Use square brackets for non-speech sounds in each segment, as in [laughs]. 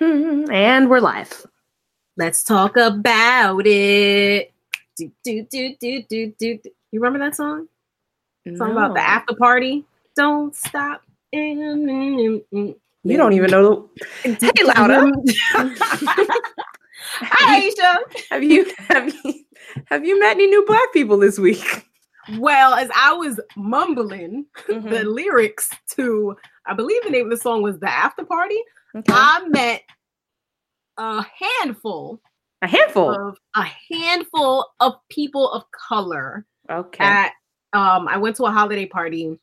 And we're live. Let's talk about it. Do, do, do, do, do, do. You remember that song? Song about the after party. Don't stop. You don't even know. Hey, louder. [laughs] [laughs] Hi, Aisha. Have you have you have you met any new black people this week? Well, as I was mumbling Mm-hmm. the lyrics to, I believe the name of the song was The After Party, Okay. I met a handful A handful. of a handful of people of color okay. at um I went to a holiday party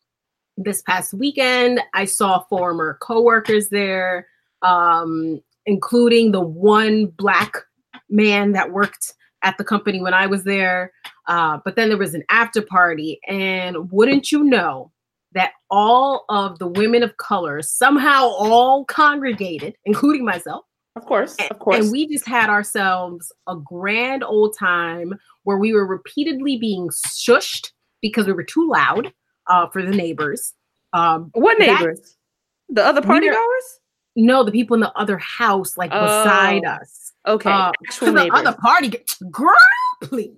this past weekend. I saw former coworkers there, um, including the one black man that worked at the company when I was there. Uh, but then there was an after party, and wouldn't you know that all of the women of color somehow all congregated, including myself. of course. Of course. And we just had ourselves a grand old time where we were repeatedly being shushed because we were too loud uh, for the neighbors. Um, what neighbors? The other party goers? no, the people in the other house, like beside Oh, us. Okay. Uh, Actual the neighbors. other party, girl, please.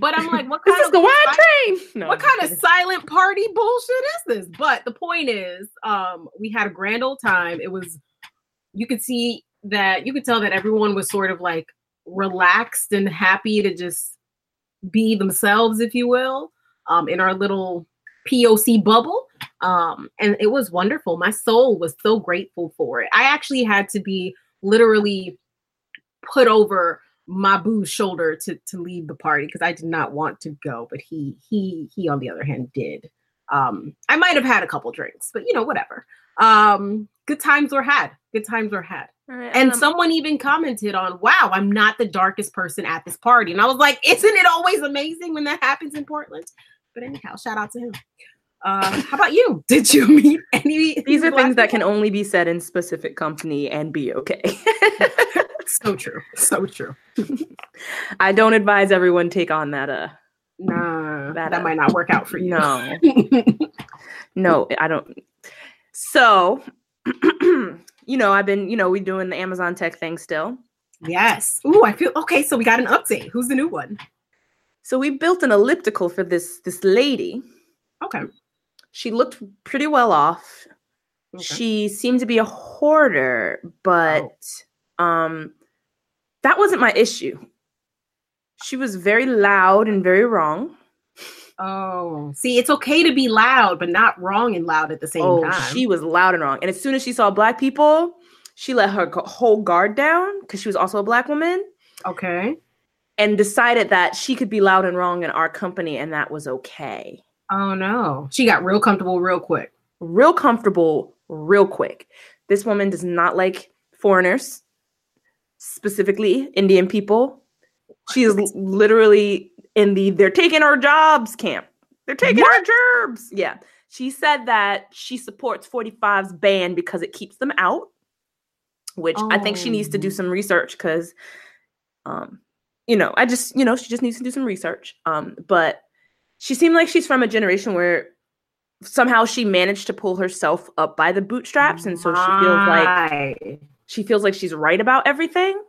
But I'm [laughs] like, what kind this kind is of the wide si- train. [laughs] No, what kind of silent party bullshit is this? But the point is, um, we had a grand old time. It was, you could see that, you could tell that everyone was sort of like relaxed and happy to just be themselves, if you will, um, in our little POC bubble. Um, and it was wonderful. My soul was so grateful for it. I actually had to be literally put over my boo's shoulder to to leave the party because I did not want to go, but he he he on the other hand did. Um, I might have had a couple drinks, but you know whatever. Um, good times were had. Good times were had. Right, And um, someone even commented on, "Wow, I'm not the darkest person at this party," and I was like, "Isn't it always amazing when that happens in Portland?" But anyhow, shout out to him. Uh, how about you? [laughs] Did you meet any? these are things that people? can only be said in specific company and be okay. [laughs] [laughs] So true. So true. [laughs] I don't advise everyone take on that uh Nah, That, that, uh, might not work out for you. no. [laughs] No, I don't. So, [clears throat] you know, I've been, you know, we doing the Amazon tech thing still. yes. Ooh, I feel okay. So we got an update. Who's the new one? So we built an elliptical for this this lady. Okay. She looked pretty well off. Okay. She seemed to be a hoarder, but um that wasn't my issue. She was very loud and very wrong. Oh, see, it's okay to be loud, but not wrong and loud at the same oh, time. she was loud and wrong. And as soon as she saw black people, she let her whole guard down because she was also a black woman okay. and decided that she could be loud and wrong in our company and that was okay. Oh no, she got real comfortable real quick. Real comfortable, real quick. This woman does not like foreigners, specifically Indian people. She is literally in the they're taking our jobs camp. They're taking our jobs. Yeah. She said that she supports 45's ban because it keeps them out, which I think she needs to do Oh. some research because um you know, I just, you know, she just needs to do some research. Um but she seemed like she's from a generation where somehow she managed to pull herself up by the bootstraps and so she feels like. She feels like she's right about everything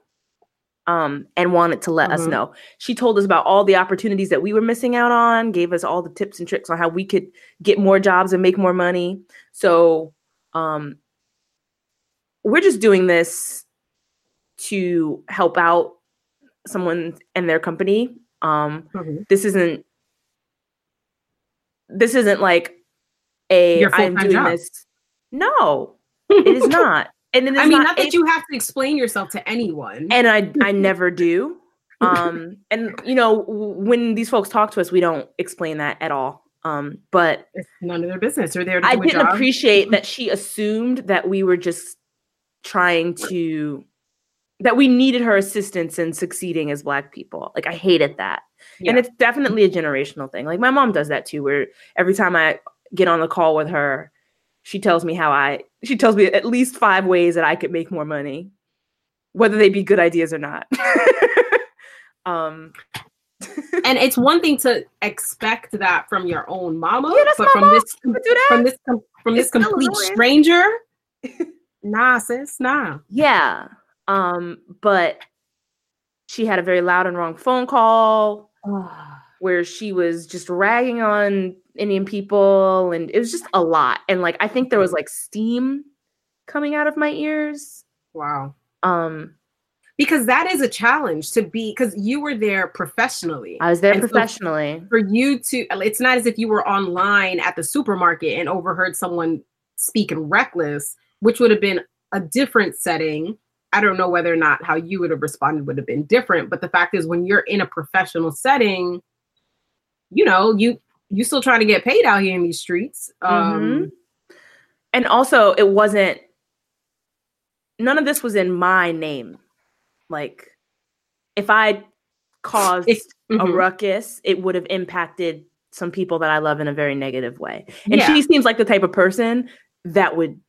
um and wanted to let us Mhm. know she told us about all the opportunities that we were missing out on gave us all the tips and tricks on how we could get more jobs and make more money so um we're just doing this to help out someone and their company um Mhm. this isn't this isn't like a i'm doing job. this no it is [laughs] not and is I mean, not, not that it- you have to explain yourself to anyone. and i i [laughs] never do. Um and you know when these folks talk to us we don't explain that at all. Um but it's none of their business. They're there i didn't appreciate that she assumed that we were just trying to that we needed her assistance in succeeding as black people. Like i hated that. And it's definitely a generational thing. Like my mom does that too where every time i get on the call with her she tells me how i she tells me at least five ways that i could make more money whether they be good ideas or not [laughs] um [laughs] and it's one thing to expect that from your own mama, Yeah, but from mom. this do that from this from this complete annoying. stranger, [laughs] nah, sis, nah. yeah Um, but she had a very loud and wrong phone call where she was just ragging on Indian people, and it was just a lot. And like, I think there was like steam coming out of my ears. wow. Um, Because that is a challenge to be because you were there professionally. I was there And so- professionally. for you to it's not as if you were online at the supermarket and overheard someone speaking reckless which would have been a different setting i don't know whether or not how you would have responded would have been different but the fact is when you're in a professional setting you know you you still trying to get paid out here in these streets um Mhm. and also, it wasn't. None of this was in my name. Like, if I caused It's- a ruckus, it would have impacted some people that I love in a very negative way. And Yeah. she seems like the type of person that would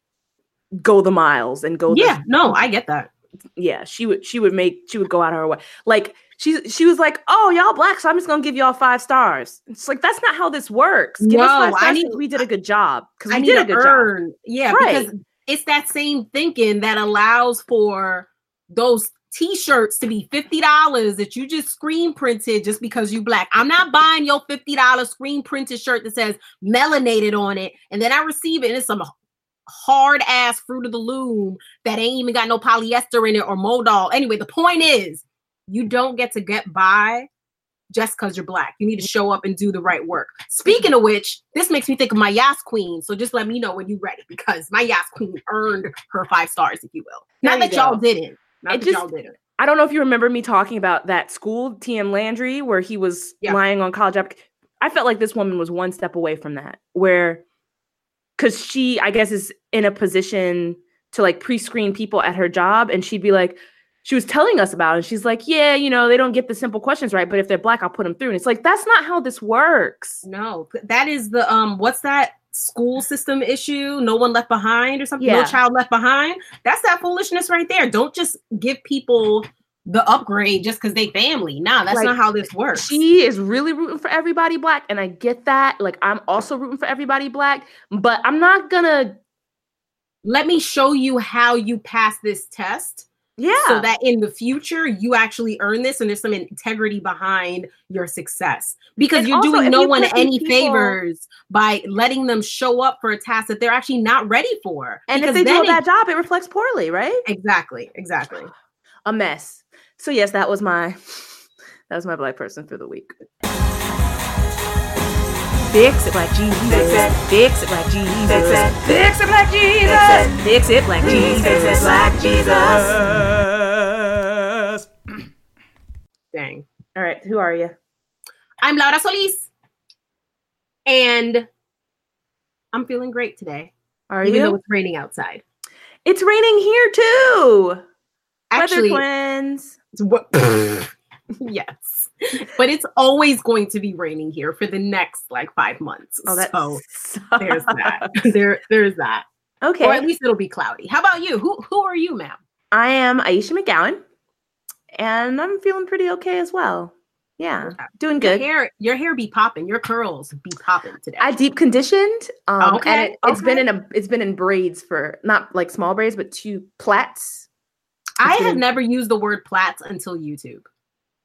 go the miles and go. the- yeah no i get that yeah. She would. She would make. She would go out of her way. Like she. She was like, "Oh, y'all black, so I'm just gonna give y'all five stars." It's like that's not how this works. Give us No, five I stars need- we did a good job. Because I we need did a good job. Yeah, Right. because it's that same thinking that allows for those t-shirts to be $50 that you just screen printed just because you black. I'm not buying your $50 screen printed shirt that says melanated on it and then I receive it and it's some hard ass fruit of the loom that ain't even got no polyester in it or modal. Anyway, the point is you don't get to get by just because you're black. You need to show up and do the right work. Speaking of which, this makes me think of my Yas Queen. So just let me know when you're ready because my Yas Queen earned her five stars, if you will. Not that y'all didn't. Not It that just- y'all didn't. I don't know if you remember me talking about that school, TM Landry, where he was Yeah. lying on college. I felt like this woman was one step away from that, where because she, I guess, is in a position to like pre-screen people at her job, and she'd be like, she was telling us about, it, and she's like, yeah, you know, they don't get the simple questions right, but if they're black, I'll put them through, and it's like that's not how this works. No, that is the um what's that school system issue? No one left behind or something? No child left behind. That's that foolishness right there. Don't just give people the upgrade just because they family. Nah, that's Like, not how this works. She is really rooting for everybody black, and I get that. Like I'm also rooting for everybody black, but I'm not gonna, Let me show you how you pass this test. Yeah. so that in the future you actually earn this and there's some integrity behind your success because And you're also, doing no you one any people- favors by letting them show up for a task that they're actually not ready for And if they do then a bad it- job, it reflects poorly, right? exactly exactly A mess. So yes, that was my [sighs] that was my black person for the week. Fix it, black Jesus. Fix it. Fix it, black Jesus. Fix it. Fix it, Black Jesus. Fix it, black Fix Jesus. it, Black Jesus. [clears throat] dang All right, who are you? i'm laura solis and i'm feeling great today Are even though it's raining outside It's raining here too. actually Weather twins. it's what [laughs] [laughs] yes [laughs] but it's always going to be raining here for the next like five months Oh, that's so there's that [laughs] there there's that Okay. or at least it'll be cloudy. How about you? Who who are you, ma'am? I am Aisha McGowan, and I'm feeling pretty okay as well. Yeah, Okay. doing Your good. hair, your hair be popping. Your curls be popping today. I deep conditioned. Um, Okay, and it, has been in a it's been in braids for not like small braids, but two plaits. I have never used the word plaits until YouTube.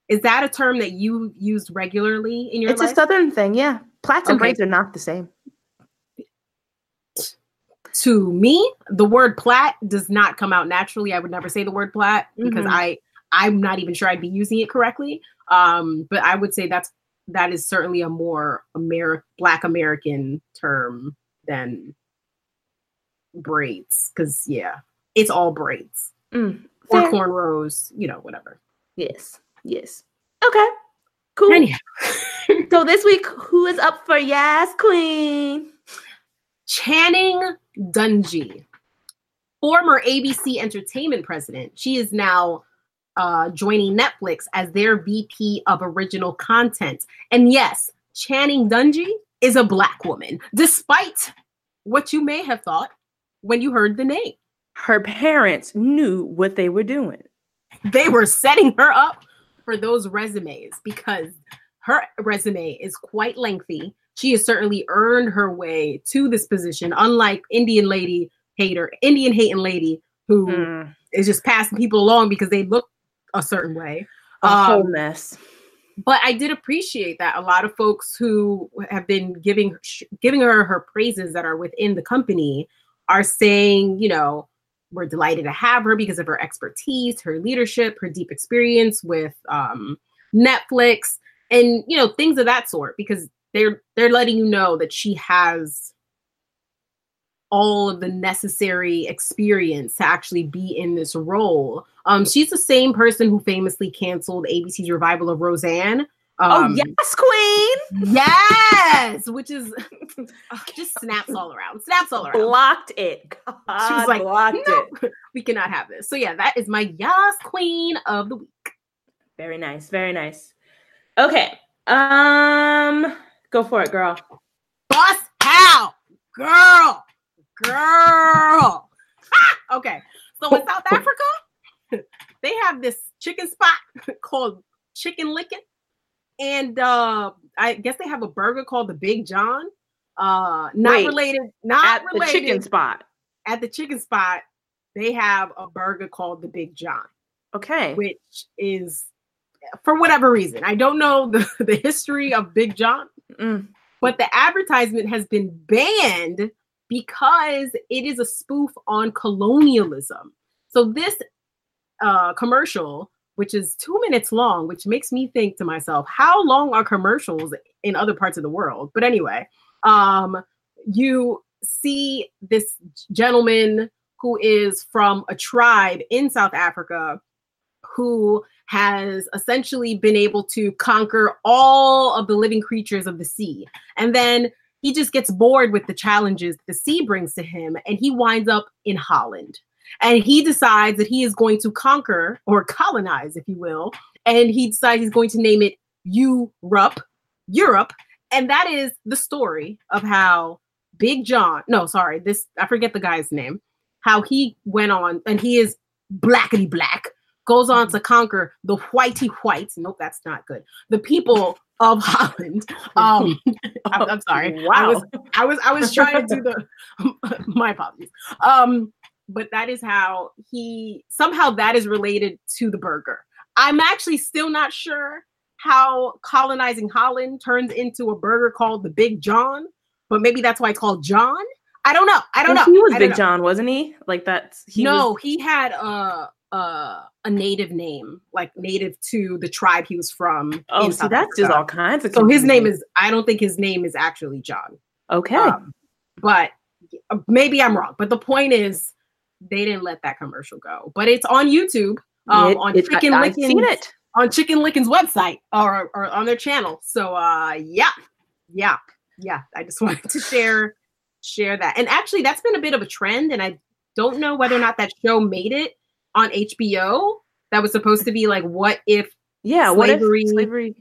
Is that a term that you used regularly in your It's life? a southern thing, yeah. Plaits and Okay. braids are not the same. to me, the word plat does not come out naturally. I would never say the word plat because Mhm. I I'm not even sure I'd be using it correctly. Um, but I would say that's that is certainly a more Ameri- Black American term than braids. Because yeah, it's all braids Mm, or cornrows, you know, whatever. Yes, yes. Okay, cool. Anyhow, [laughs] So this week, who is up for Yes Queen? Channing Dungey, former ABC Entertainment president. She is now uh, joining Netflix as their VP of original content. And yes, Channing Dungey is a black woman, despite what you may have thought when you heard the name. Her parents knew what they were doing. They were setting her up for those resumes because her resume is quite lengthy. She has certainly earned her way to this position, unlike Indian lady hater, Indian hating lady who Mm, is just passing people along because they look a certain way. A Um, whole mess. but I did appreciate that a lot of folks who have been giving giving her her praises that are within the company are saying, you know, we're delighted to have her because of her expertise, her leadership, her deep experience with um, Netflix, and you know things of that sort. Because they're they're letting you know that she has all of the necessary experience to actually be in this role. Um, she's the same person who famously canceled ABC's revival of Roseanne. Um, oh yes, queen. yes, which is [laughs] [laughs] just snaps all around. Snaps all around. Blocked it. God, She was like, blocked no, it. [laughs] we cannot have this. So yeah, that is my Yas Queen of the week. Very nice. Very nice. Okay. Um, go for it, girl. Bust out, girl, girl. Okay, so in South Africa, they have this chicken spot called Chicken Licken, and uh, I guess they have a burger called the Big John. Uh, not Wait, related, not At the related. chicken spot. At the chicken spot, they have a burger called the Big John. Okay. which is for whatever reason. I don't know the, [laughs] the history of Big John, Mm. but the advertisement has been banned because it is a spoof on colonialism. So this uh, commercial, which is two minutes long, which makes me think to myself, how long are commercials in other parts of the world? But anyway, um, you see this gentleman who is from a tribe in South Africa who has essentially been able to conquer all of the living creatures of the sea. And then he just gets bored with the challenges the sea brings to him and he winds up in Holland. And he decides that he is going to conquer or colonize, if you will. And he decides he's going to name it Europe, Europe. And that is the story of how Big John, no, sorry, this, I forget the guy's name, how he went on and he is blackety black goes on to conquer the whitey whites. Nope, that's not good. The people of Holland. [laughs] Um, I'm, I'm sorry. I Wow. was, I was, I was trying to do the. [laughs] my apologies. Um, but that is how he somehow that is related to the burger. I'm actually still not sure how colonizing Holland turns into a burger called the Big John, but maybe that's why it's called John. I don't know. I don't Well, know. He was Big know. John, wasn't he? Like that's he no, was- he had a, a a native name, like native to the tribe he was from. oh, see, South that's just all kinds of. So his name is. I don't think his name is actually John. okay. Um, but maybe I'm wrong. But the point is, they didn't let that commercial go. But it's on YouTube. Um, It- on it- Chicken I, it. on Chicken Licken's website or, or on their channel. So uh yeah, yeah, yeah. I just [laughs] wanted to share share that. And actually that's been a bit of a trend, and I don't know whether or not that show made it on HBO. That was supposed to be like what if Yeah. slavery- What if slavery?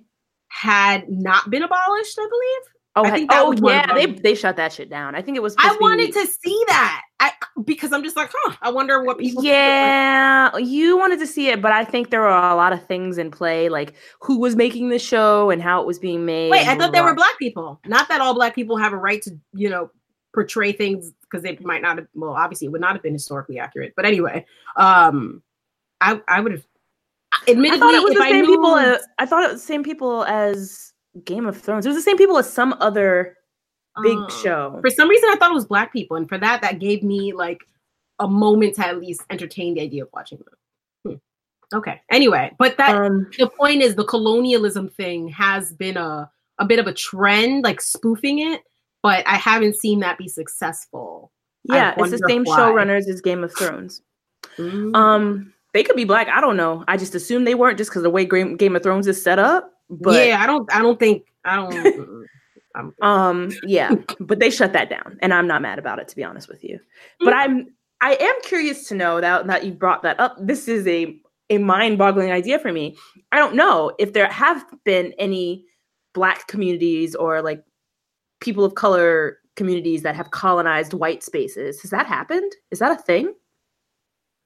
had not been abolished, I believe. Oh, I think that oh yeah, they they shut that shit down. I think it was. I wanted be- to see that. I because I'm just like, huh, I wonder what people think. Yeah, you wanted to see it, but I think there were a lot of things in play, like who was making the show and how it was being made. Wait, I thought they blah, were black people. Not that all black people have a right to, you know, portray things because they might not have. Well, obviously, it would not have been historically accurate. But anyway, um, I I would have. I thought it was the I same knew, people. As, I thought it was the same people as Game of Thrones. It was the same people as some other big uh, show. For some reason, I thought it was black people, and for that, that gave me like a moment to at least entertain the idea of watching them. Hmm. Okay. Anyway, but that Um, the point is the colonialism thing has been a a bit of a trend, like spoofing it, but I haven't seen that be successful. Yeah, it's the same why. showrunners as Game of Thrones. Um, they could be black. I don't know. I just assume they weren't just because the way Game Game of Thrones is set up. But yeah, I don't. I don't think. I don't. [laughs] mm, Um, yeah, [laughs] but they shut that down, and I'm not mad about it to be honest with you. But I'm I am curious to know that that you brought that up. This is a a mind-boggling idea for me. I don't know if there have been any black communities or like people of color communities that have colonized white spaces. Has that happened? Is that a thing?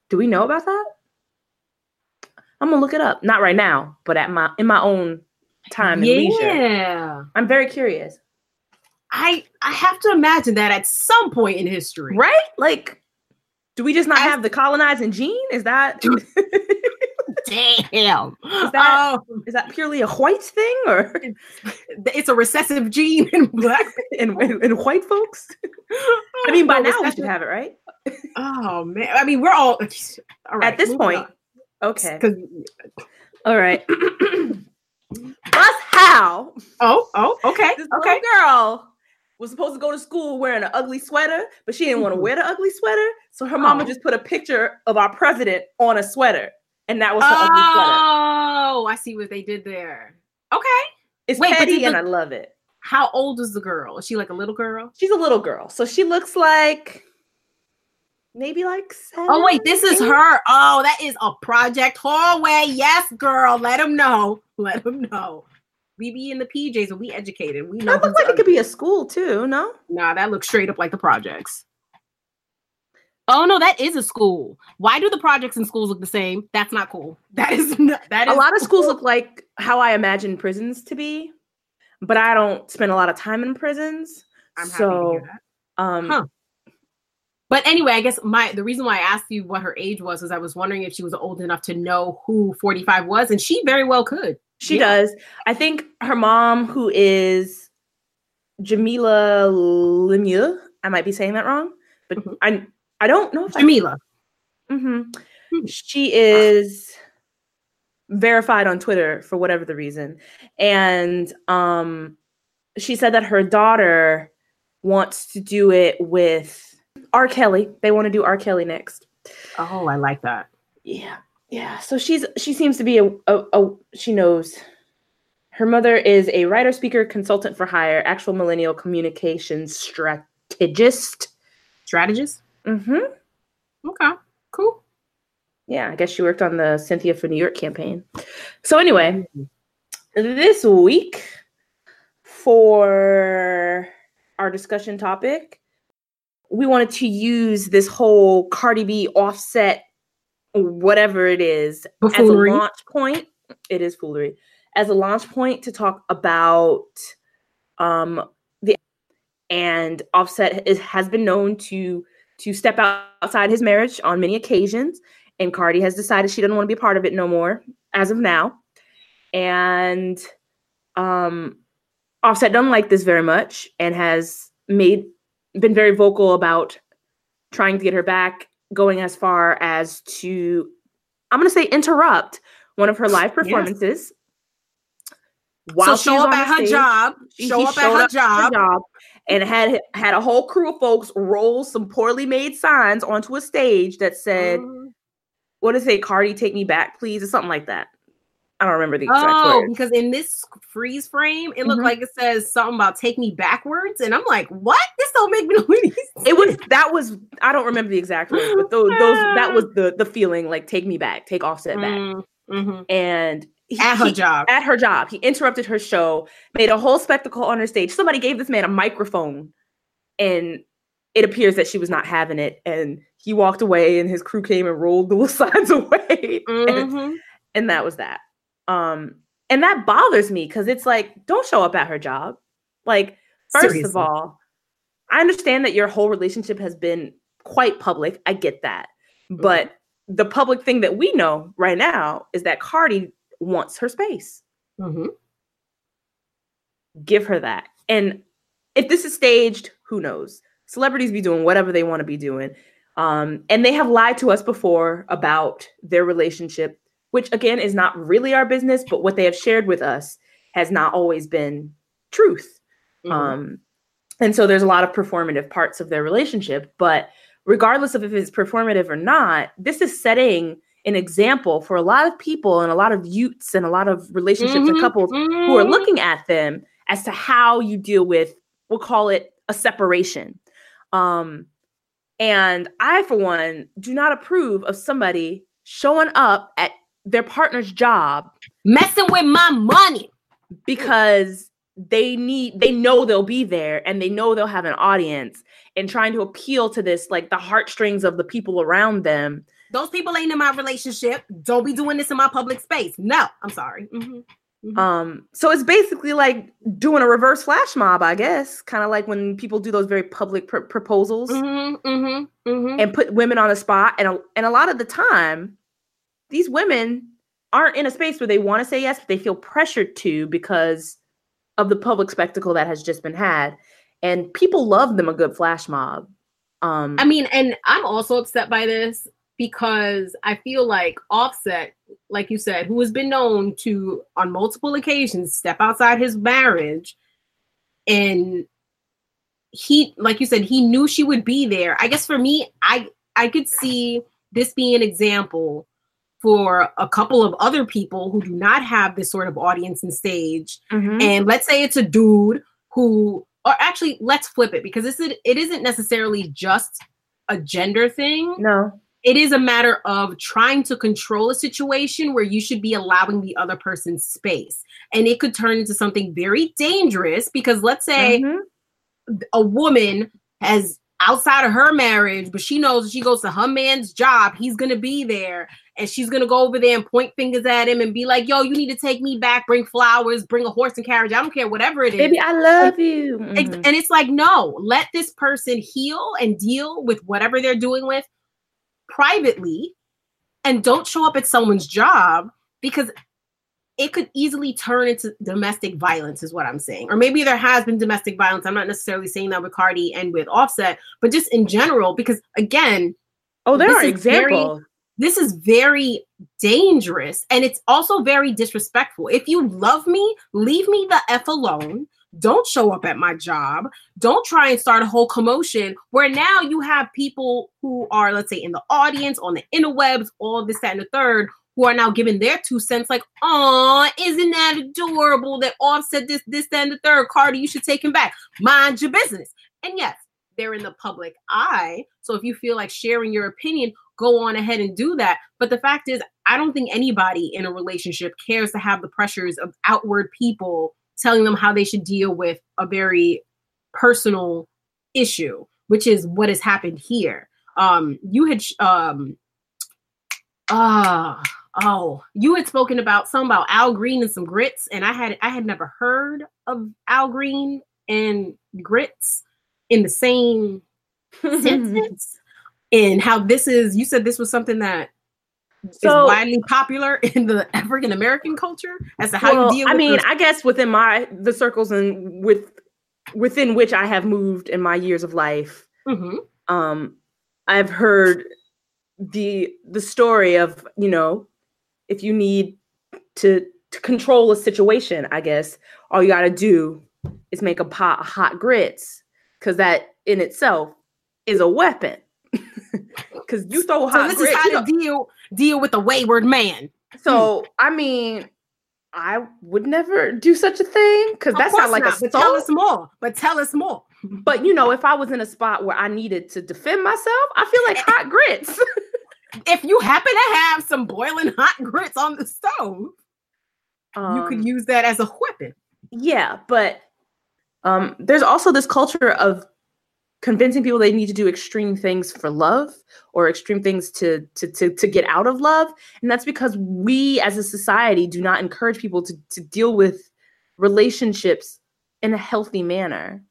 Do we know about that? I'm gonna look it up. Not right now, but at my in my own time and leisure. yeah. I'm very curious. I I have to imagine that at some point in history, Right? Like Do we just not As- have the colonizing gene? Is that [laughs] Damn. Is that- Oh, is that purely a white thing or it's a recessive gene in black. and in, in white folks? I mean, by No, now we should have it, right? Oh man. I mean, we're all all right. At this point, on. Okay. All right. [clears throat] Bus how oh, oh, okay. this Okay. girl was supposed to go to school wearing an ugly sweater, but she didn't want to Mhm. wear the ugly sweater. So her mama Oh. just put a picture of our president on a sweater. And that was her ugly sweater. Oh, I see what they did there. Okay. It's wait, petty and the- I love it. How old is the girl? Is she like a little girl? She's a little girl. So she looks like maybe like seven. Oh wait, this is her. Oh, that is a project hallway. Yes, girl. Let them know. [laughs] Let them know. We be in the PJs and we educated. We know. That looks like it could be a school too, no? Nah, that looks straight up like the projects. Oh no, that is a school. Why do the projects in schools look the same? That's not cool. [laughs] That is not, that a is lot of schools look like how I imagine prisons to be, but I don't spend a lot of time in prisons. I'm happy to so, hear that. um, Huh. But anyway, I guess my the reason why I asked you what her age was is I was wondering if she was old enough to know who 45 was, and she very well could. she Yeah. does. I think her mom, who is Jamilah Lemieux, I might be saying that wrong, but Mhm. I I don't know if I Jamilah. Mhm. Hmm. She is verified on Twitter for whatever the reason. And um she said that her daughter wants to do it with R. Kelly. They want to do R. Kelly next. Oh, I like that. Yeah. Yeah. So she's she seems to be a, a, a she knows. Her mother is a writer, speaker, consultant for hire, actual millennial communications strategist. Strategist. Mm-hmm. Okay. Cool. Yeah, I guess she worked on the Cynthia for New York campaign. So anyway, this week for our discussion topic, we wanted to use this whole Cardi B offset, whatever it is, as a launch point. It is foolery. As a launch point to talk about um the and Offset is, has been known to to step out, outside his marriage on many occasions and Cardi has decided she doesn't want to be a part of it no more as of now. And um Offset doesn't like this very much and has made been very vocal about trying to get her back, going as far as to I'm gonna say interrupt one of her live performances. so she's show up on at the her stage. job. He- Show up at her up job. job and had had a whole crew of folks roll some poorly made signs onto a stage that said, Mhm. "What does it say? Cardi, take me back, please," or something like that. I don't remember the exact Oh, words. because in this freeze frame, it looked Mhm. like it says something about take me backwards, and I'm like, what? This don't make me no [laughs] sense. It was that was I don't remember the exact words, but those [laughs] those that was the the feeling like take me back, take Offset back, Mm, mhm. and he- At her he- job. at her job. He interrupted her show, made a whole spectacle on her stage. Somebody gave this man a microphone, and it appears that she was not having it. And he walked away, and his crew came and rolled the [laughs] little signs away, and, Mhm. and that was that. Um, and that bothers me because it's like, don't show up at her job. Like, first of all, I understand that your whole relationship has been quite public. I get that, but the public thing that we know right now is that Cardi wants her space Mhm. give her that. And if this is staged, who knows? Celebrities be doing whatever they want to be doing. Um, and they have lied to us before about their relationship, which again is not really our business, but what they have shared with us has not always been truth. Mhm. Um, and so there's a lot of performative parts of their relationship. But regardless of if it's performative or not, this is setting an example for a lot of people and a lot of youths and a lot of relationships and Mhm. couples who are looking at them as to how you deal with we'll call it a separation um and i for one do not approve of somebody showing up at their partner's job messing with my money. because they need they know they'll be there and they know they'll have an audience and trying to appeal to this like the heartstrings of the people around them Those people ain't in my relationship. Don't be doing this in my public space. No, I'm sorry. Mhm. Mhm. Um, so it's basically like doing a reverse flash mob, I guess, kind of like when people do those very public pr- proposals Mhm, mhm, mhm. and put women on the spot. And a, and a lot of the time, these women aren't in a space where they want to say yes, but they feel pressured to because of the public spectacle that has just been had. And people love them a good flash mob. Um, I mean, and I'm also upset by this because I feel like Offset, like you said, who has been known to on multiple occasions step outside his marriage and he like you said he knew she would be there. I guess for me, I I could see this being an example for a couple of other people who do not have this sort of audience and stage mhm. and let's say it's a dude who or actually let's flip it because this is it isn't necessarily just a gender thing no, it is a matter of trying to control a situation where you should be allowing the other person's space and it could turn into something very dangerous because let's say Mhm. a woman has outside of her marriage, but she knows she goes to her man's job, he's gonna be there, and she's gonna go over there and point fingers at him and be like, "Yo, you need to take me back, bring flowers, bring a horse and carriage. I don't care, whatever it is." baby, I love you. Ex- Mhm. And it's like, no, let this person heal and deal with whatever they're doing with privately and don't show up at someone's job because it could easily turn into domestic violence, is what I'm saying. Or maybe there has been domestic violence. I'm not necessarily saying that with Cardi and with Offset, but just in general, because again, Oh, there are very- examples. this is very dangerous and it's also very disrespectful. If you love me, leave me the F alone. Don't show up at my job. Don't try and start a whole commotion where now you have people who are, let's say, in the audience, on the interwebs, all this, that, and the third, who are now giving their two cents like, oh, isn't that adorable that Offset this, this, and the third? Cardi, you should take him back. Mind your business. And yes, they're in the public eye. So if you feel like sharing your opinion, go on ahead and do that. But the fact is, I don't think anybody in a relationship cares to have the pressures of outward people telling them how they should deal with a very personal issue, which is what has happened here. Um, you had um ah oh, you had spoken about some about Al Green and some grits, and I had I had never heard of Al Green and grits in the same sentence [laughs] and how this is you said this was something that is So- widely popular [laughs] in the African American culture as to how well, you deal I mean, those- I guess within my the circles and with within which I have moved in my years of life, Mhm. um, I've heard the the story of you know if you need to to control a situation, I guess all you got to do is make a pot of hot grits because that in itself is a weapon. [laughs] Because you throw hot. so this grits, is you how know- to deal deal with a wayward man so I mean, I would never do such a thing because that's not like not, a but tell us more but tell us more But you know, if I was in a spot where I needed to defend myself, I feel like [laughs] hot grits. [laughs] if you happen to have some boiling [laughs] hot grits on the stove you Um, could use that as a weapon yeah, but um, there's also this culture of convincing people they need to do extreme things for love or extreme things to to to, to get out of love, and that's because we as a society do not encourage people to to deal with relationships in a healthy manner.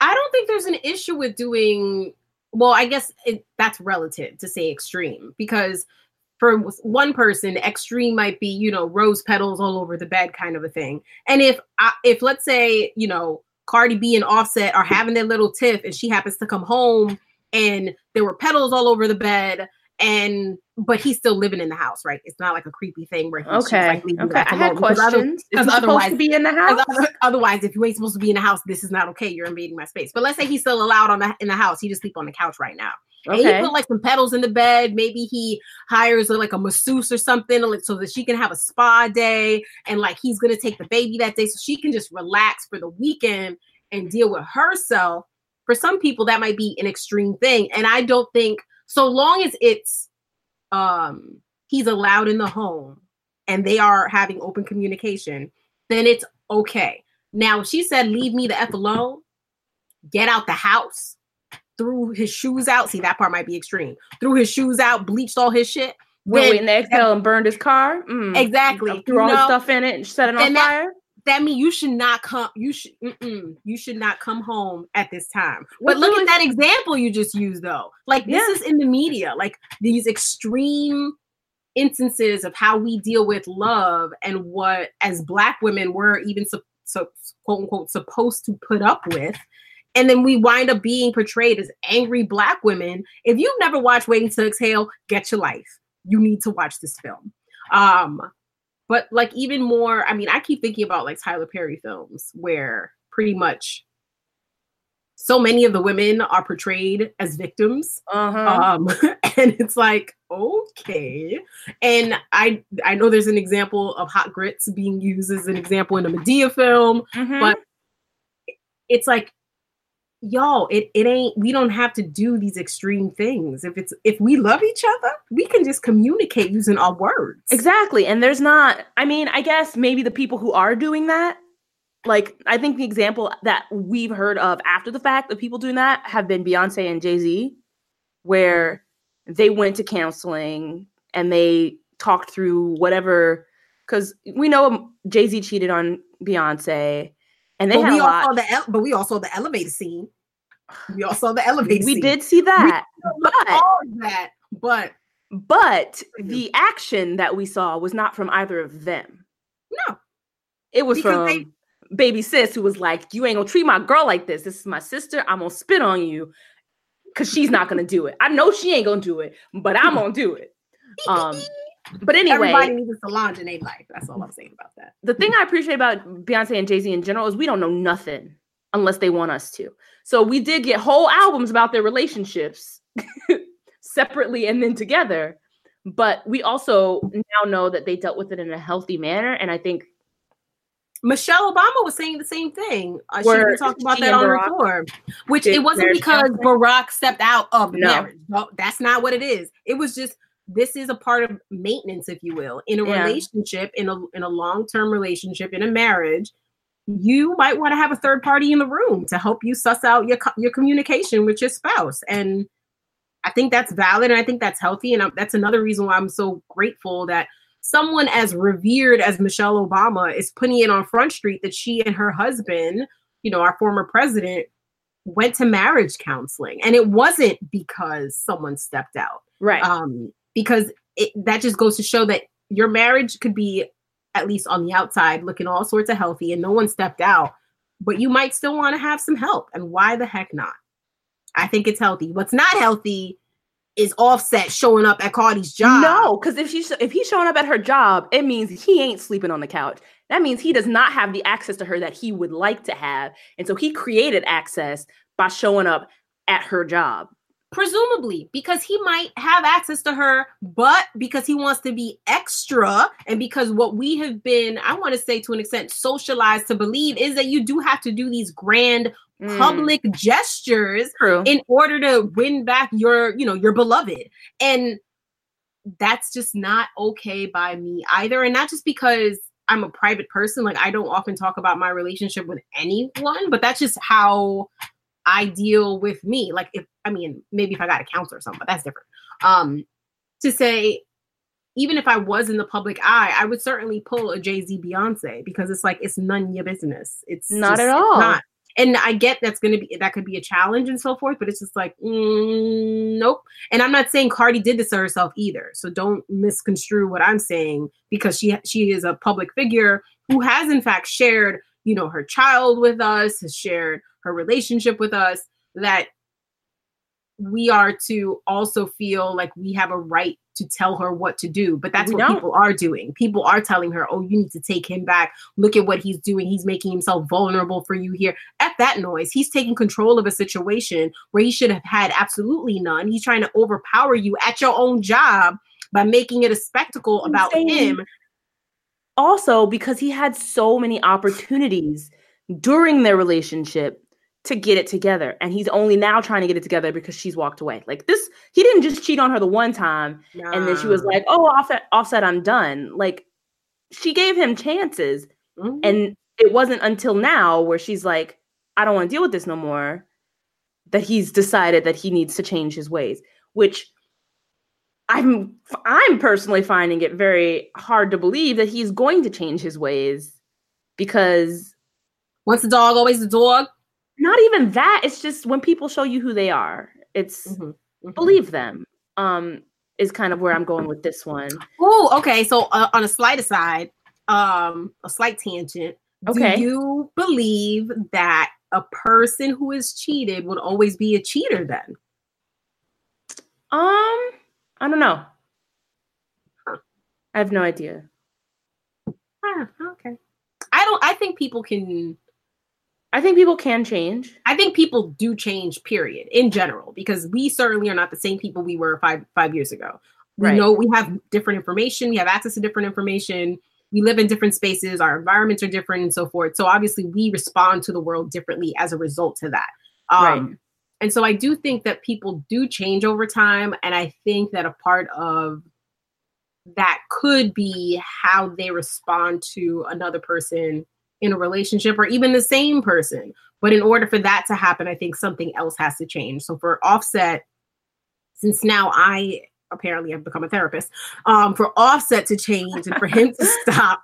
I don't think there's an issue with doing well, I guess it, that's relative to say extreme because for one person, extreme might be, you know, rose petals all over the bed kind of a thing. And if I, if let's say, you know, Cardi B and Offset are having their little tiff and she happens to come home and there were petals all over the bed and but he's still living in the house, right? It's not like a creepy thing where he's Okay, like, leave you okay. I had alone, because other- questions. He supposed otherwise- to be in the house? other- otherwise, if you ain't supposed to be in the house, this is not okay. You're invading my space. But let's say he's still allowed on the in the house. He just sleep on the couch right now. And he put like some petals in the bed. Maybe he hires like a masseuse or something, like so that she can have a spa day, and like he's gonna take the baby that day, so she can just relax for the weekend and deal with herself. For some people, that might be an extreme thing, and I don't think so long as it's um he's allowed in the home and they are having open communication, then it's okay. Now, she said, "Leave me the f alone. Get out the house." Threw his shoes out. See, that part might be extreme. Threw his shoes out, bleached all his shit. Went waiting to exhale and burned his car. Mm. exactly Threw all his know, stuff in it and set it on and that- fire. That means you should not come. You should mm-mm, you should not come home at this time. But look at that example you just used, though. Like this Yeah. is in the media, like these extreme instances of how we deal with love and what, as Black women, we're even so, so quote unquote supposed to put up with. And then we wind up being portrayed as angry Black women. If you've never watched Waiting to Exhale, get your life. You need to watch this film. Um, but like even more, I mean, I keep thinking about like Tyler Perry films where pretty much so many of the women are portrayed as victims Uh-huh. um [laughs] and it's like okay and i i know there's an example of hot grits being used as an example in a Madea film Mhm. but it's like y'all it, it ain't we don't have to do these extreme things. If it's if we love each other we can just communicate using our words. Exactly. And there's not, I mean, I guess maybe the people who are doing that, like, I think the example that we've heard of after the fact of people doing that have been Beyonce and Jay Z, where they went to counseling and they talked through whatever, because we know Jay Z cheated on Beyonce and they but had we a all lot. saw the ele- but we all saw the elevator scene we all saw the elevator We scene. did see that. But- all of that but But the action that we saw was not from either of them. No. It was Because from they- baby sis who was like, You ain't gonna treat my girl like this. This is my sister. I'm gonna spit on you because she's not gonna do it. I know she ain't gonna do it, but I'm gonna do it. [laughs] Um, but anyway, everybody needs a Solange in their life that's all i'm saying about that the thing I appreciate about Beyonce and Jay Z in general is we don't know nothing unless they want us to. So we did get whole albums about their relationships [laughs] separately and then together. But we also now know that they dealt with it in a healthy manner. And I think Michelle Obama was saying the same thing. Uh, she Where even talked about that on her Barack tour, which it wasn't because? Barack stepped out of No. marriage. No, that's not what it is. It was just this is a part of maintenance, if you will, in a Yeah. relationship, in a in a long term relationship, in a marriage. You might want to have a third party in the room to help you suss out your your communication with your spouse, and I think that's valid, and I think that's healthy, and I, that's another reason why I'm so grateful that someone as revered as Michelle Obama is putting it on Front Street that she and her husband, you know, our former president, went to marriage counseling. And it wasn't because someone stepped out. right. Um, because it, that just goes to show that your marriage could be at least on the outside looking all sorts of healthy and no one stepped out, but you might still want to have some help. And why the heck not? I think it's healthy. What's not healthy is offset showing up at Cardi's job. no, because if she's if he's showing up at her job, it means he ain't sleeping on the couch. That means he does not have the access to her that he would like to have. And so he created access by showing up at her job. Presumably because he might have access to her but because he wants to be extra and because what we have been i want to say to an extent socialized to believe is that you do have to do these grand Mm, public gestures true. in order to win back your you know your beloved and that's just not okay by me either and not just because i'm a private person like i don't often talk about my relationship with anyone but that's just how i deal with me like if i mean maybe if i got a counselor or something but that's different um to say even if i was in the public eye i would certainly pull a jay-z beyonce because it's like it's none of your business it's Not just- at all. not and I get that's going to be that could be a challenge and so forth, but it's just like mm, nope. And I'm not saying Cardi did this to herself either, so don't misconstrue what I'm saying because she she is a public figure who has in fact shared you know her child with us, has shared her relationship with us. That we are to also feel like we have a right to tell her what to do, but that's We what don't. people are doing. People are telling her, "Oh, you need to take him back. Look at what he's doing. He's making himself vulnerable for you here." At that noise, he's taking control of a situation where he should have had absolutely none. He's trying to overpower you at your own job by making it a spectacle about him. also because he had so many opportunities during their relationship to get it together and he's only now trying to get it together because she's walked away like this he didn't just cheat on her the one time and then she was like oh offset offset i'm done like she gave him chances Mhm. and it wasn't until now where she's like i don't want to deal with this no more that he's decided that he needs to change his ways which I'm I'm personally finding it very hard to believe that he's going to change his ways because once a dog, always a dog. Not even that. It's just when people show you who they are, it's mm-hmm. Mm-hmm. believe them. Um, is kind of where I'm going with this one. Oh, okay. So uh, on a slight aside, um, a slight tangent. Okay. Do you believe that a person who is cheated would always be a cheater then? Um, I don't know. I have no idea. Huh, okay. I don't I think people can I think people can change. I think people do change, period, in general, because we certainly are not the same people we were five five years ago. We right. know we have different information, we have access to different information, we live in different spaces, our environments are different, and so forth. So obviously, we respond to the world differently as a result to that. Um, right. And so I do think that people do change over time, and I think that a part of that could be how they respond to another person in a relationship or even the same person. But in order for that to happen, I think something else has to change. So for Offset, since now I apparently have become a therapist, um, for Offset to change and for him to [laughs] stop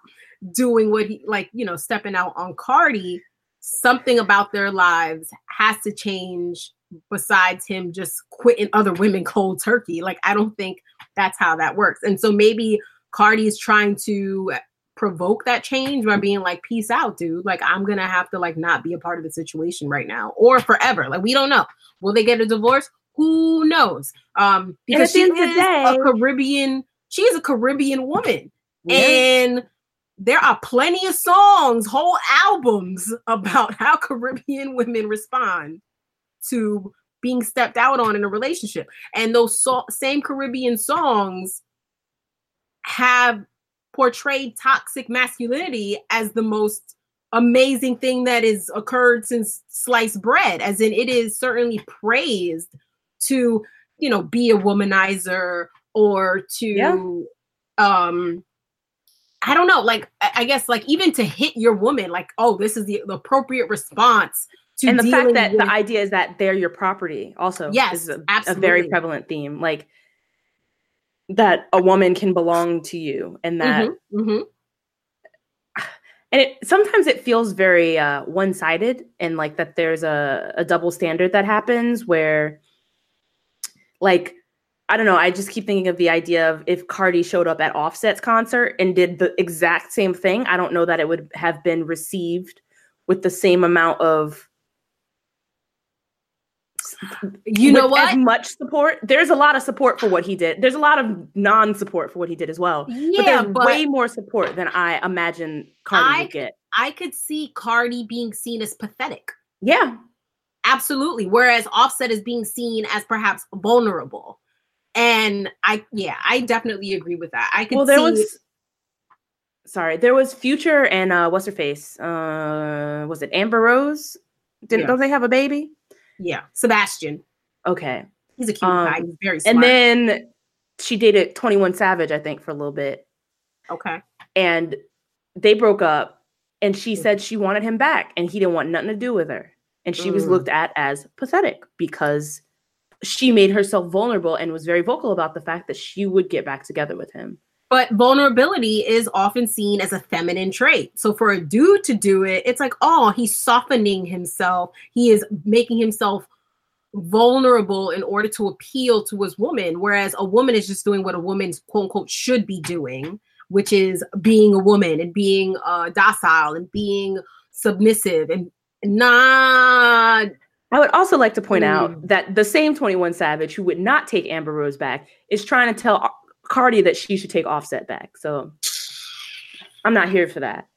doing what he like, you know, stepping out on Cardi, something about their lives has to change besides him just quitting other women cold turkey. Like I don't think that's how that works. And so maybe Cardi is trying to provoke that change by being like, peace out, dude. Like, I'm gonna have to like not be a part of the situation right now or forever. Like, we don't know. Will they get a divorce? Who knows? Um, because she is day, a Caribbean, she is a Caribbean woman. Yeah. And there are plenty of songs, whole albums about [laughs] how Caribbean women respond to being stepped out on in a relationship. And those so- same Caribbean songs have portrayed toxic masculinity as the most amazing thing that has occurred since sliced bread as in it is certainly praised to you know be a womanizer or to yeah. um i don't know like i guess like even to hit your woman like oh this is the, the appropriate response to and the fact that with... the idea is that they're your property also yes is a, a very prevalent theme like that a woman can belong to you and that mm-hmm, mm-hmm. and it sometimes it feels very uh, one-sided and like that there's a, a double standard that happens where like I don't know. I just keep thinking of the idea of if Cardi showed up at Offset's concert and did the exact same thing, I don't know that it would have been received with the same amount of you know what? As much support. There's a lot of support for what he did. There's a lot of non-support for what he did as well. Yeah, but there's but way more support than I imagine Cardi I, would get. I could see Cardi being seen as pathetic. Yeah. Absolutely. Whereas Offset is being seen as perhaps vulnerable. And I yeah, I definitely agree with that. I could well, there was sorry, there was Future and uh what's her face? Uh was it Amber Rose? Didn't yeah. don't they have a baby? Yeah, Sebastian. Okay. He's a cute um, guy. He's very smart. And then she dated 21 Savage, I think, for a little bit. Okay. And they broke up and she mm. said she wanted him back and he didn't want nothing to do with her. And she mm. was looked at as pathetic because she made herself vulnerable and was very vocal about the fact that she would get back together with him. But vulnerability is often seen as a feminine trait. So for a dude to do it, it's like, oh, he's softening himself. He is making himself vulnerable in order to appeal to his woman. Whereas a woman is just doing what a woman, quote unquote, should be doing, which is being a woman and being uh, docile and being submissive and not. I would also like to point mm. out that the same 21 Savage who would not take Amber Rose back is trying to tell Cardi that she should take Offset back. So I'm not here for that.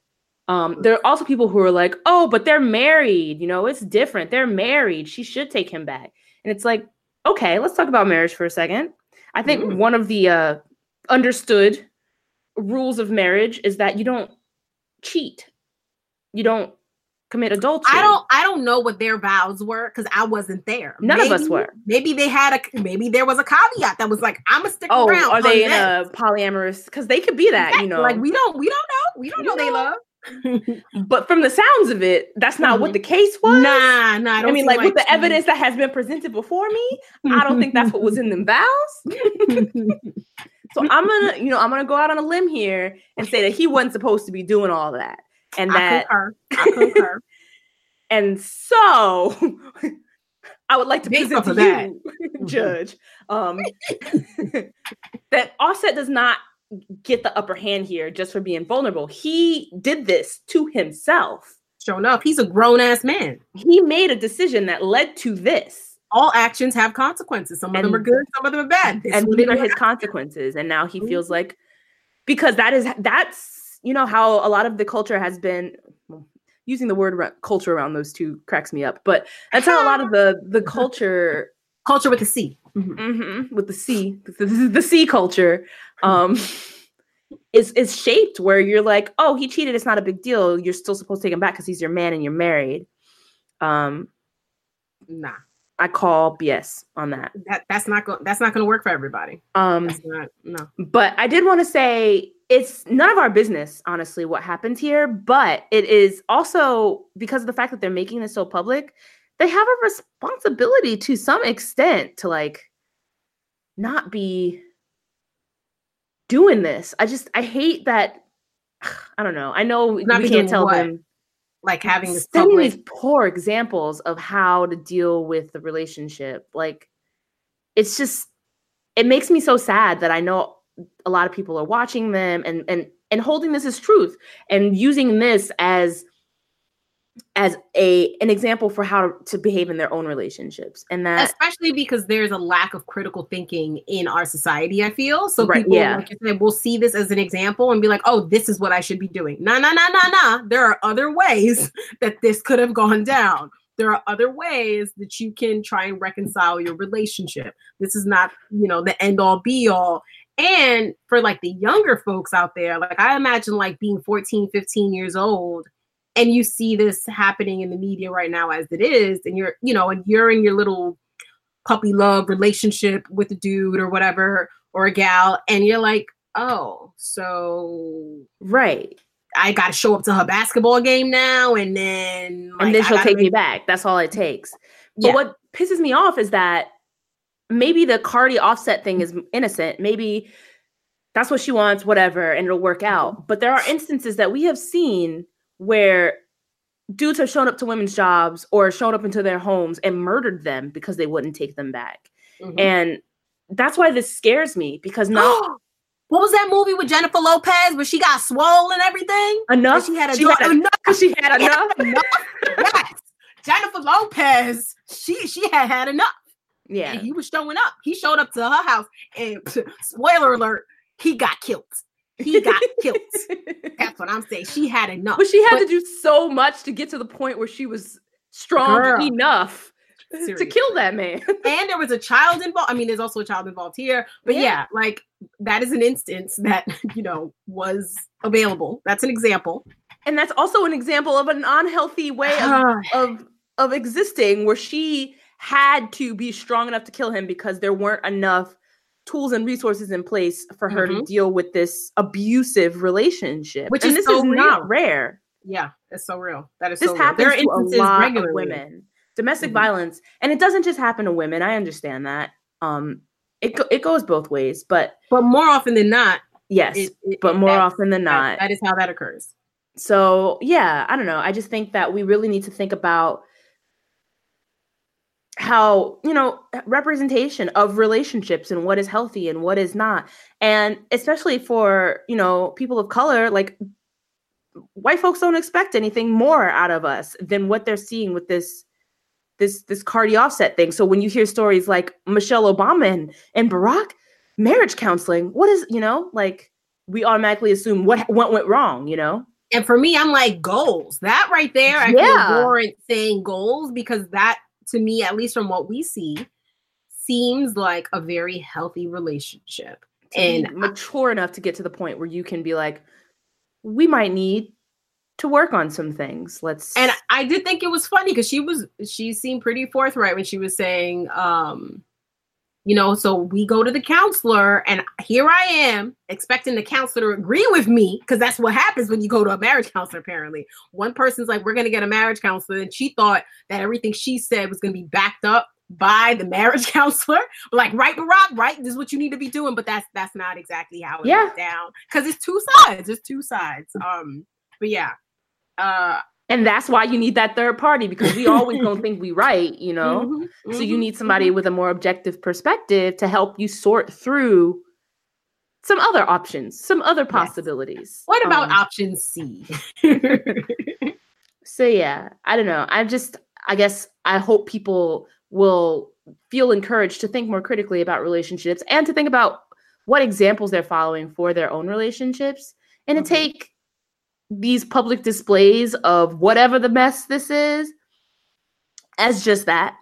Um, there are also people who are like, oh, but they're married. You know, it's different. They're married. She should take him back. And it's like, okay, let's talk about marriage for a second. I think mm. one of the uh, understood rules of marriage is that you don't cheat. You don't commit adultery. I don't I don't know what their vows were because I wasn't there. None maybe, of us were. Maybe they had a maybe there was a caveat that was like, I'm gonna stick oh, around. Are they in a polyamorous? Because they could be that, you know. Like we don't we don't know. We don't know, know they love. [laughs] but from the sounds of it, that's not what Mhm. the case was. Nah, nah. I, I mean, see like with the evidence that has been presented before me, I don't think that's what was in them vows. [laughs] [laughs] So I'm gonna, you know, I'm gonna go out on a limb here and say that he wasn't supposed to be doing all that, and I that, concur. I concur. [laughs] and so [laughs] I would like to present to that. you, [laughs] Judge, um, that Offset does not get the upper hand here just for being vulnerable. He did this to himself. Sure enough, he's a grown ass man. He made a decision that led to this. All actions have consequences. Some of them are good, some of them are bad. This and these are his consequences and now he Mhm. feels like because that is that's you know how a lot of the culture has been well, using the word ra- culture around those two cracks me up but that's how a lot of the the [laughs] culture culture with a C. Mhm. mhm, with the c the, the, the c culture um [laughs] is is shaped where you're like oh he cheated it's not a big deal you're still supposed to take him back because he's your man and you're married um Nah, i call bs on that that that's not going. That's not going to work for everybody. um not. No. But I did want to say it's none of our business, honestly, what happens here. But it is also because of the fact that they're making this so public, they have a responsibility to some extent to like not be doing this. I just I hate that. [sighs] I don't know. I know Not we can't tell what? them Like having this sending public. these poor examples of how to deal with the relationship. Like it's just it makes me so sad that I know a lot of people are watching them and and and holding this as truth and using this as as a an example for how to, to behave in their own relationships. And that especially because there's a lack of critical thinking in our society i feel. So Right, people yeah. like will see this as an example and be like oh this is what i should be doing. Nah nah nah nah nah. There are other ways [laughs] that this could have gone down. There are other ways that you can try and reconcile your relationship. This is not you know the end all be all and for like the younger folks out there like i imagine like being 14 15 years old and you see this happening in the media right now as it is and you're you know and you're in your little puppy love relationship with a dude or whatever or a gal and you're like oh so right. I gotta show up to her basketball game now and then like, and then she'll take me back. That's all it takes. But Yeah. what pisses me off is that maybe the cardi offset thing is innocent. Maybe that's what she wants whatever and it'll work out. But there are instances that we have seen where dudes have shown up to women's jobs or shown up into their homes and murdered them because they wouldn't take them back. Mhm. and that's why this scares me because not [gasps] what was that movie with jennifer lopez where she got swollen and everything? Enough? She had a she daughter- had, enough? [laughs] She had enough had enough. yes. Jennifer lopez she she had had enough yeah and he was showing up. He showed up to her house, and [laughs] spoiler alert, he got killed. He got killed. [laughs] That's what I'm saying. She had enough. But she had But- to do so much to get to the point where she was strong Girl. enough to kill that man. [laughs] and there was a child involved. I mean, there's also a child involved here, but Yeah. yeah. like that is an instance that you know was available. That's an example. and that's also an example of an unhealthy way of, [sighs] of of existing where she had to be strong enough to kill him because there weren't enough tools and resources in place for her to Mhm. deal with this abusive relationship. Which and is this so is not rare. yeah, it's so real. That is This so real. happens There are to a instances lot regularly. of women. Domestic Mhm. violence, and it doesn't just happen to women. I understand that. Um, it go- it goes both ways, but but more often than not, yes, it, it- but more that's- often than that- not. that is how that occurs. so yeah, I don't know. I just think that we really need to think about how you know representation of relationships and what is healthy and what is not and especially for you know people of color like white folks don't expect anything more out of us than what they're seeing with this this this cardi offset thing so when you hear stories like michelle obama and, and barack marriage counseling what is you know like we automatically assume what what went wrong you know And for me, I'm like goals. That right there, I Yeah. feel warrant saying goals because that, to me, at least from what we see, seems like a very healthy relationship. And mature enough to get to the point where you can be like we might need to work on some things let's and I did think it was funny because she was she seemed pretty forthright when she was saying, um, you know, so we go to the counselor, and here I am expecting the counselor to agree with me because that's what happens when you go to a marriage counselor. Apparently, one person's like, We're going to get a marriage counselor, and she thought that everything she said was going to be backed up by the marriage [laughs] counselor. Like, right, Barack, right? This is what you need to be doing, but that's that's not exactly how it Yeah. went down because it's two sides. It's two sides. Um, but yeah, uh, And that's why you need that third party because we always don't [laughs] think we right, you know. mhm, So you mhm, need somebody with a more objective perspective to help you sort through some other options, some other possibilities. What about Um, option C? [laughs] So yeah, I don't know. I just I guess I hope people will feel encouraged to think more critically about relationships and to think about what examples they're following for their own relationships and to take these public displays of whatever the mess this is as just that.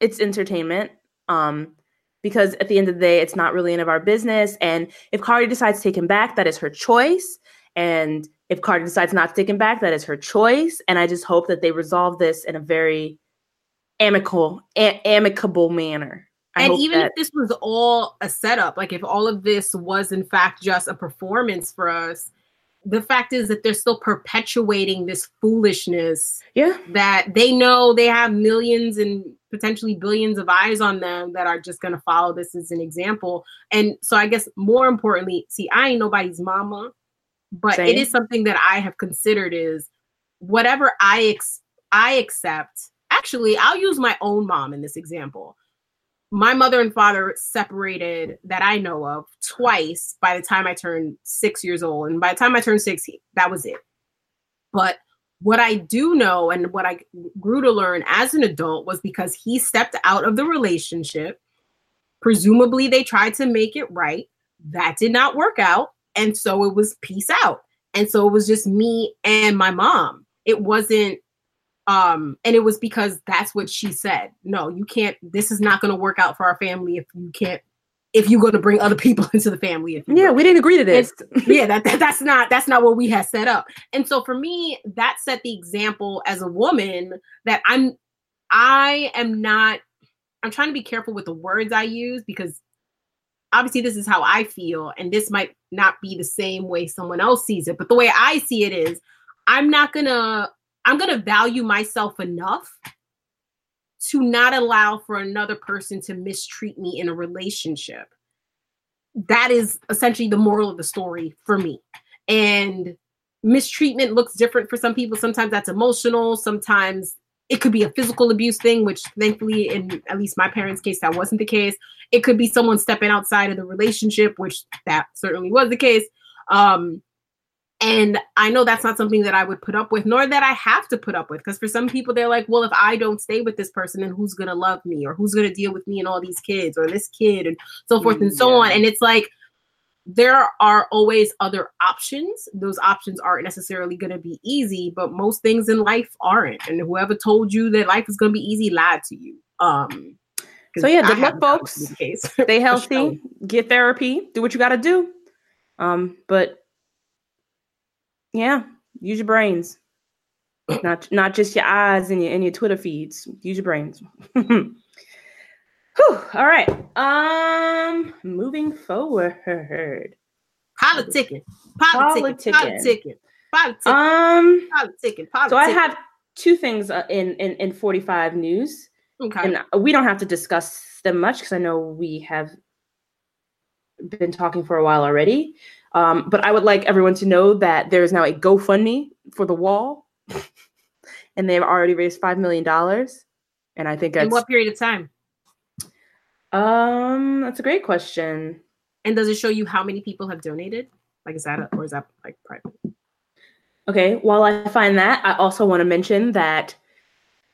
It's entertainment. Um because at the end of the day, it's not really any of our business. And if Cardi decides to take him back, that is her choice. And if Cardi decides not to take him back, that is her choice. And I just hope that they resolve this in a very amicable, a- amicable manner. I and even that, if this was all a setup, like if all of this was in fact just a performance for us, the fact is that they're still perpetuating this foolishness yeah, that they know they have millions and potentially billions of eyes on them that are just going to follow this as an example. And so I guess more importantly, see, I ain't nobody's mama, but Same. it is something that I have considered is whatever I ex- I accept. Actually, I'll use my own mom in this example. My mother and father separated that I know of twice by the time I turned six years old. And by the time I turned 16, that was it. But what I do know and what I grew to learn as an adult was because he stepped out of the relationship. Presumably, they tried to make it right. That did not work out. And so it was peace out. And so it was just me and my mom. It wasn't, um, and it was because that's what she said. No, you can't, this is not going to work out for our family if you can't, if you're going to bring other [laughs] people into the family. Yeah, will." we didn't agree to this. yeah, that, that that's not that's not what we had set up. And so for me, that set the example as a woman that I'm I am not I'm trying to be careful with the words I use because obviously this is how I feel and this might not be the same way someone else sees it, but the way I see it is I'm not going to I'm going to value myself enough to not allow for another person to mistreat me in a relationship that is essentially the moral of the story for me. And mistreatment looks different for some people. Sometimes that's emotional. Sometimes it could be a physical abuse thing, which thankfully, in at least my parents' case, that wasn't the case. It could be someone stepping outside of the relationship, which that certainly was the case. Um, and I know that's not something that I would put up with, nor that I have to put up with. Because for some people, they're like, well, if I don't stay with this person, then who's going to love me? Or who's going to deal with me and all these kids or this kid and so forth and so Yeah. on. And it's like, there are always other options. Those options aren't necessarily going to be easy, but most things in life aren't. And whoever told you that life is going to be easy lied to you. Um, So, yeah, good luck, haven't found that to be folks. [laughs] Stay healthy, get therapy, do what you got to do. Um, but yeah, use your brains, [clears throat] not not just your eyes and your and your Twitter feeds. Use your brains. [laughs] Whew, all right. Um, moving forward. Politicking, politicking, Politicking. politicking, Um, politicking, politicking. so I have two things uh, in in in forty five news. okay. and we don't have to discuss them much because I know we have been talking for a while already. Um, but I would like everyone to know that there is now a GoFundMe for the wall, [laughs] and they've already raised five million dollars. And I think In what period of time? um that's a great question. And does it show you how many people have donated? Like, is that a, or is that like private? Okay, while I find that, I also want to mention that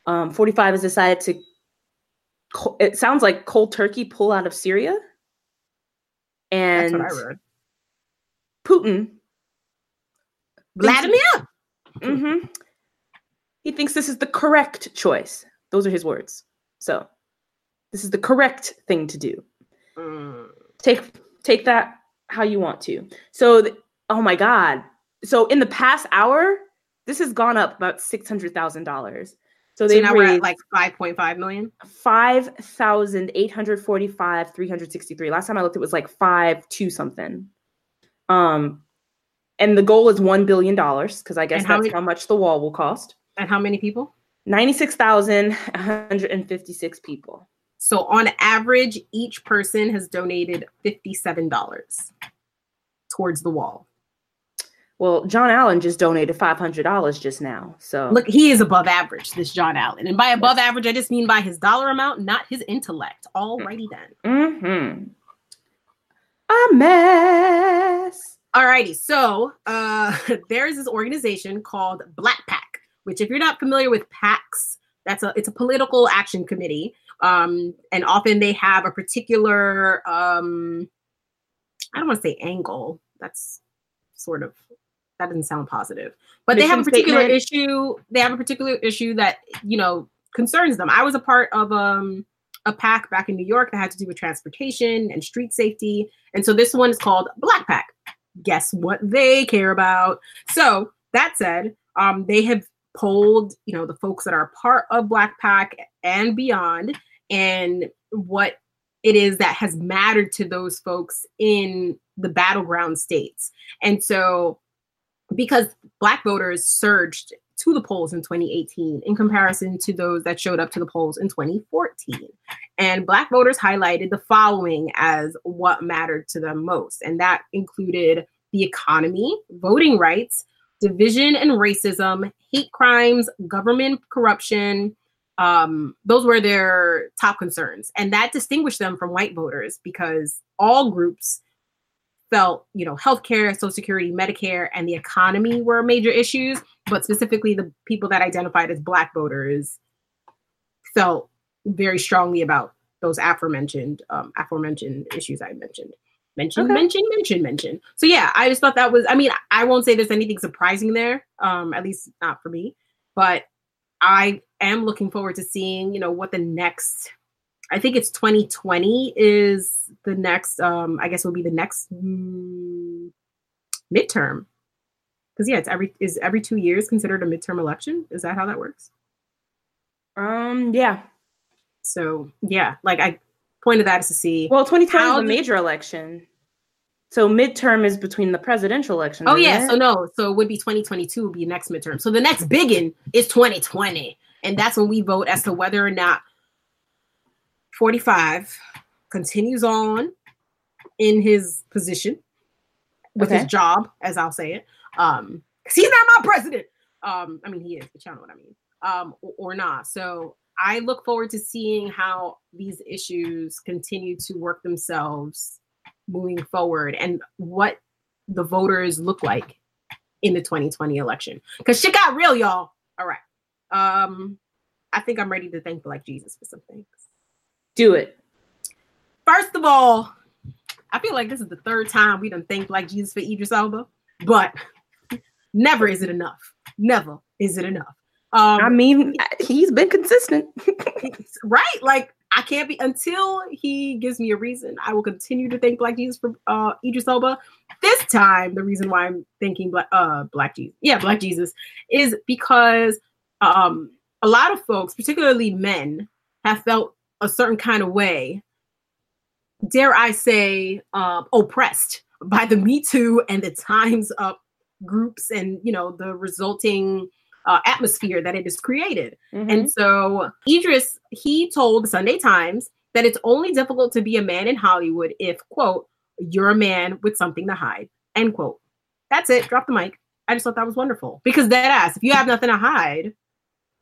um, 45 has decided to. It sounds like cold turkey pull out of Syria, That's and what I read. Putin Vladimir. Mm-hmm. He thinks this is the correct choice. Those are his words. So, this is the correct thing to do. Mm. Take take that how you want to. So, th- oh my God. So, in the past hour, this has gone up about six hundred thousand dollars. So So they now we're at like 5.5 million. five thousand eight hundred forty-five, three hundred sixty-three. Last time I looked, it was like five two something. Um, and the goal is one billion dollars because I guess And how that's many- how much the wall will cost. And how many people? Ninety-six thousand one hundred and fifty-six people. So on average, each person has donated $57 towards the wall. Well, John Allen just donated five hundred dollars just now. So Look, he is above average, this John Allen. And by above average, I just mean by his dollar amount, not his intellect. Alrighty then. Mm-hmm. A mess. Alrighty, so uh, [laughs] there's this organization called BlackPAC, which, if you're not familiar with PACs, that's a it's a political action committee, um, and often they have a particular um, I don't want to say angle. That's sort of that doesn't sound positive, but they have a particular statement. issue. They have a particular issue that you know concerns them. I was a part of um, a PAC back in New York that had to do with transportation and street safety, and so this one is called BlackPAC guess what they care about. So that said, um, they have polled, you know, the folks that are part of BlackPAC and beyond, and what it is that has mattered to those folks in the battleground states. And so, because Black voters surged to the polls in 2018 in comparison to those that showed up to the polls in 2014. And Black voters highlighted the following as what mattered to them most. And that included the economy, voting rights, division and racism, hate crimes, government corruption. Um, those were their top concerns. And that distinguished them from white voters because all groups felt, you know, healthcare, Social Security, Medicare, and the economy were major issues, but specifically the people that identified as Black voters felt very strongly about those aforementioned um, aforementioned issues I mentioned. Mention, Okay. mention, mention, mention. So yeah, I just thought that was. I mean, I won't say there's anything surprising there, um, at least not for me. But I am looking forward to seeing, you know, what the next. I think it's 2020 is the next. Um, I guess will be the next mm, midterm. Because yeah, it's every is every two years considered a midterm election. Is that how that works? Um, yeah. So yeah, like I pointed that as to see. Well, 2020 is a major election. So midterm is between the presidential election. Oh yeah, it? so no, so it would be 2022 would be next midterm. So the next biggin is 2020, and that's when we vote as to whether or not 45 continues on in his position with Okay. his job, as I'll say it. Um, because he's not my president. Um, I mean he is, but y'all know what I mean. Um, or, or not. So I look forward to seeing how these issues continue to work themselves moving forward and what the voters look like in the 2020 election. Because shit got real, y'all. All right. Um, I think I'm ready to thank Black Jesus for some things. Do it. First of all, I feel like this is the third time we done thank like Jesus for Idris Elba, but never is it enough. Never is it enough. Um, I mean, he's been consistent. [laughs] right? Like I can't be until he gives me a reason. I will continue to thank Black Jesus for uh Idris Elba. This time, the reason why I'm thanking Black uh Black Jesus, yeah, Black Jesus, is because um a lot of folks, particularly men, have felt a certain kind of way. Dare I say, um, oppressed by the Me Too and the Times Up groups, and you know the resulting uh, atmosphere that it has created. Mhm. And so Idris, he told Sunday Times that it's only difficult to be a man in Hollywood if, quote, you're a man with something to hide, end quote. That's it. Drop the mic. I just thought that was wonderful. Because that ass, if you have nothing to hide,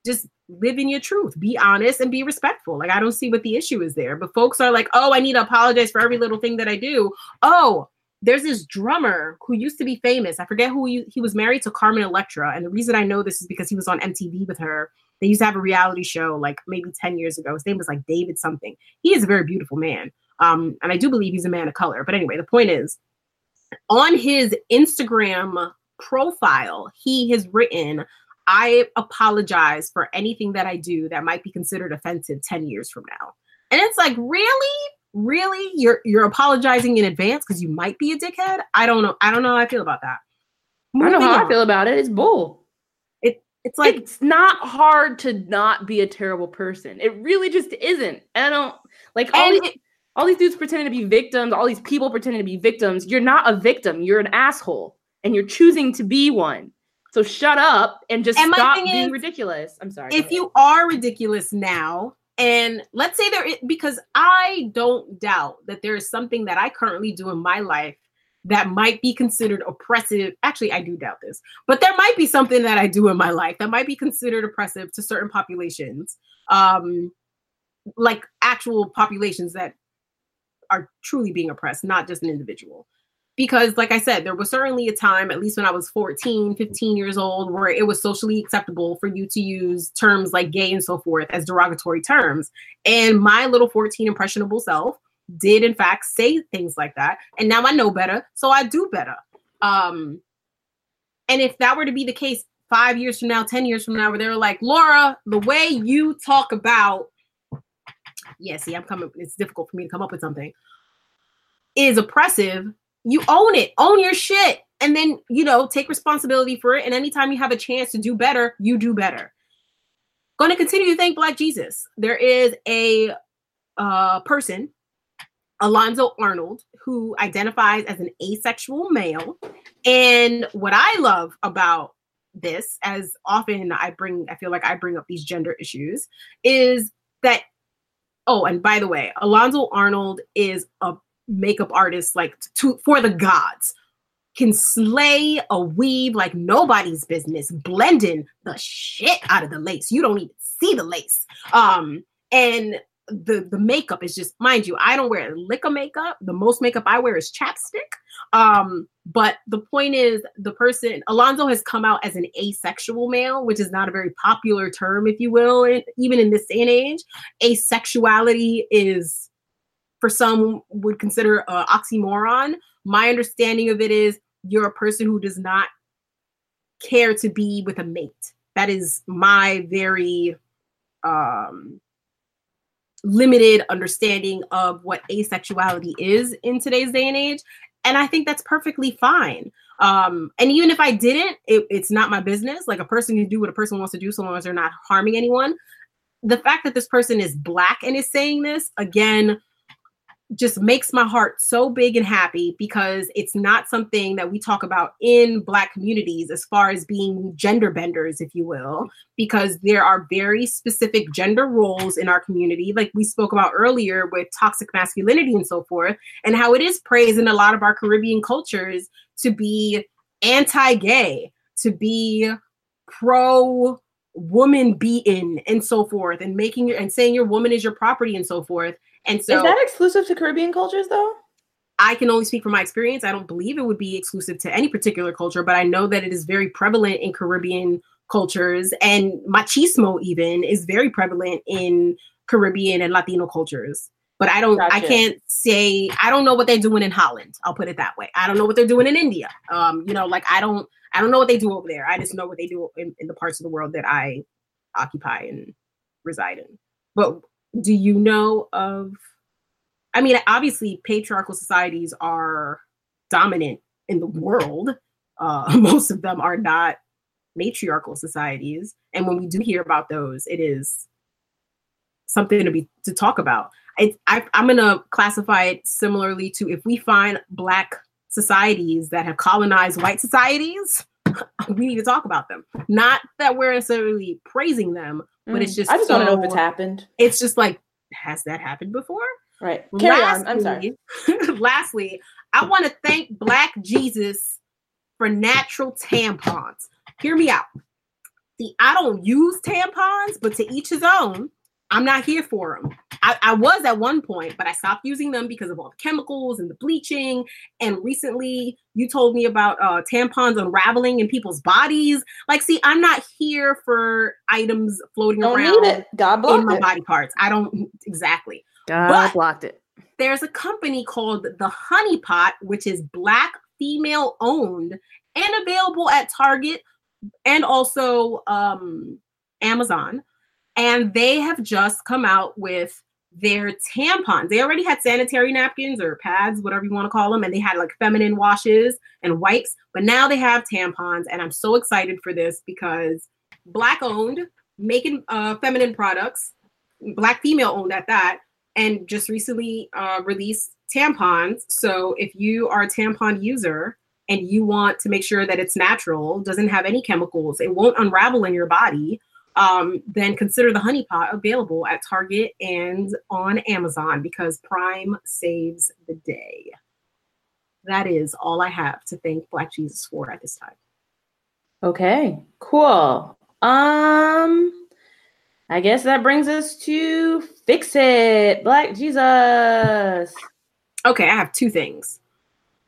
just live in your truth. Be honest and be respectful. Like I don't see what the issue is there. But folks are like, oh, I need to apologize for every little thing that I do. Oh, there's this drummer who used to be famous. I forget who he, he was married to Carmen Electra. And the reason I know this is because he was on MTV with her. They used to have a reality show like maybe 10 years ago. His name was like David something. He is a very beautiful man. Um, and I do believe he's a man of color. But anyway, the point is on his Instagram profile, he has written, I apologize for anything that I do that might be considered offensive 10 years from now. And it's like, really? Really? You're you're apologizing in advance because you might be a dickhead? I don't know. I don't know how I feel about that. I don't know Moving how I feel about it. It's bull. It It's like it's not hard to not be a terrible person. It really just isn't. I don't like all these, it- all these dudes pretending to be victims, all these people pretending to be victims. You're not a victim. You're an asshole, and you're choosing to be one. So shut up and just And stop being is, ridiculous. I'm sorry. if you are ridiculous now, and let's say there is, because I don't doubt that there is something that I currently do in my life that might be considered oppressive. Actually, I do doubt this, but there might be something that I do in my life that might be considered oppressive to certain populations, um, like actual populations that are truly being oppressed, not just an individual. Because, like I said, there was certainly a time, at least when I was 14, 15 years old, where it was socially acceptable for you to use terms like gay and so forth as derogatory terms. And my little 14 impressionable self did, in fact, say things like that. And now I know better, so I do better. Um, and if that were to be the case five years from now, 10 years from now, where they were like, Laura, the way you talk about, yeah, see, I'm coming, it's difficult for me to come up with something, is oppressive, you own it, own your shit, and then, you know, take responsibility for it. And anytime you have a chance to do better, you do better. Going to continue to thank Black Jesus. There is a uh, person, Alonzo Arnold, who identifies as an asexual male. And what I love about this, as often I bring, I feel like I bring up these gender issues, is that, oh, and by the way, Alonzo Arnold is a makeup artist like to for the gods can slay a weave like nobody's business blending the shit out of the lace. You don't even see the lace. Um and the the makeup is just mind you i don't wear lick of makeup. The most makeup i wear is chapstick. Um but the point is the person alonzo has come out as an asexual male which is not a very popular term if you will even in this day and age. Asexuality is for some would consider a oxymoron. My understanding of it is you're a person who does not care to be with a mate. That is my very um limited understanding of what asexuality is in today's day and age and i think that's perfectly fine. Um and even if i didn't it, it's not my business. Like a person can do what a person wants to do so long as they're not harming anyone. The fact that this person is black and is saying this again just makes my heart so big and happy because it's not something that we talk about in black communities as far as being gender benders if you will because there are very specific gender roles in our community like we spoke about earlier with toxic masculinity and so forth and how it is praised in a lot of our caribbean cultures to be anti-gay to be pro woman beaten and so forth and making your and saying your woman is your property and so forth and so is that exclusive to Caribbean cultures though? I can only speak from my experience. I don't believe it would be exclusive to any particular culture, but I know that it is very prevalent in Caribbean cultures and machismo even is very prevalent in Caribbean and Latino cultures. But I don't I can't say I don't know what they're doing in Holland. I'll put it that way. I don't know what they're doing in India. Um, you know, like I don't I don't know what they do over there. I just know what they do in, in the parts of the world that I occupy and reside in. But do you know of I mean, obviously, patriarchal societies are dominant in the world. Uh, [laughs] most of them are not matriarchal societies, and when we do hear about those, it is something to be to talk about. I, I, I'm gonna classify it similarly to if we find black societies that have colonized white societies, [laughs] we need to talk about them. Not that we're necessarily praising them, but it's just Mm. I just want to know if it's happened. it's just like, has that happened before? Right. Carry on. I'm sorry. Lastly- [laughs] lastly, I want to thank Black Jesus for natural tampons. Hear me out. See, I don't use tampons, but to each his own. I'm not here for them. I, I was at one point, but I stopped using them because of all the chemicals and the bleaching. And recently, you told me about uh, tampons unraveling in people's bodies. Like, see, I'm not here for items floating Don't around need it. God in my it. body parts. I don't exactly God But- blocked it. there's a company called the Honey Pot, which is black female owned and available at Target and also um, Amazon. And they have just come out with their tampons. They already had sanitary napkins or pads, whatever you want to call them, and they had like feminine washes and wipes, but now they have tampons. And I'm so excited for this because black owned, making uh, feminine products, black female owned at that, and just recently uh, released tampons. So if you are a tampon user and you want to make sure that it's natural, doesn't have any chemicals, it won't unravel in your body, um, then consider the honey pot available at Target and on Amazon because Prime saves the day. That is all I have to thank Black Jesus for at this time. Okay, cool. Um, I guess that brings us to fix it, Black Jesus. Okay, I have two things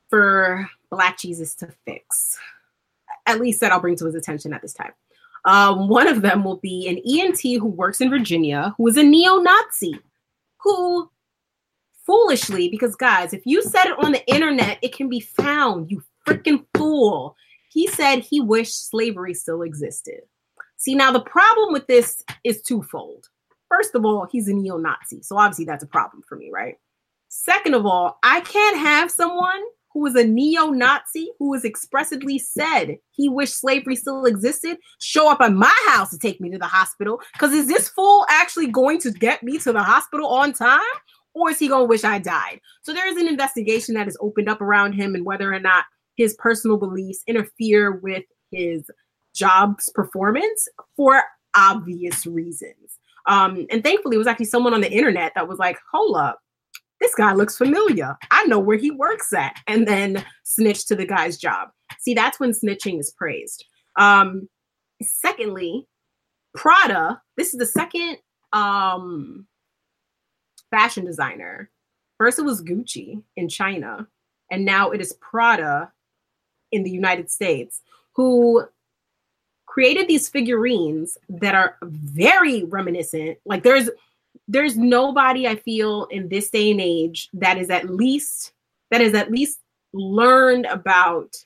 for Black Jesus to fix. At least that I'll bring to his attention at this time. Um, one of them will be an EMT who works in Virginia who is a neo Nazi who foolishly, because guys, if you said it on the internet, it can be found, you freaking fool. He said he wished slavery still existed. See, now the problem with this is twofold. First of all, he's a neo Nazi. So obviously that's a problem for me, right? Second of all, I can't have someone who is a neo-Nazi who has expressly said he wished slavery still existed show up at my house to take me to the hospital. Because is this fool actually going to get me to the hospital on time? Or is he going to wish I died? So there is an investigation that is opened up around him and whether or not his personal beliefs interfere with his job's performance for obvious reasons. Um, and thankfully, it was actually someone on the internet that was like, hold up, this guy looks familiar. I know where he works at. And then snitch to the guy's job. See, that's when snitching is praised. Um, secondly, Prada, this is the second um, fashion designer. First, it was Gucci in China, and now it is Prada in the United States, who created these figurines that are very reminiscent. Like, there's there's nobody I feel in this day and age that is at least that is at least learned about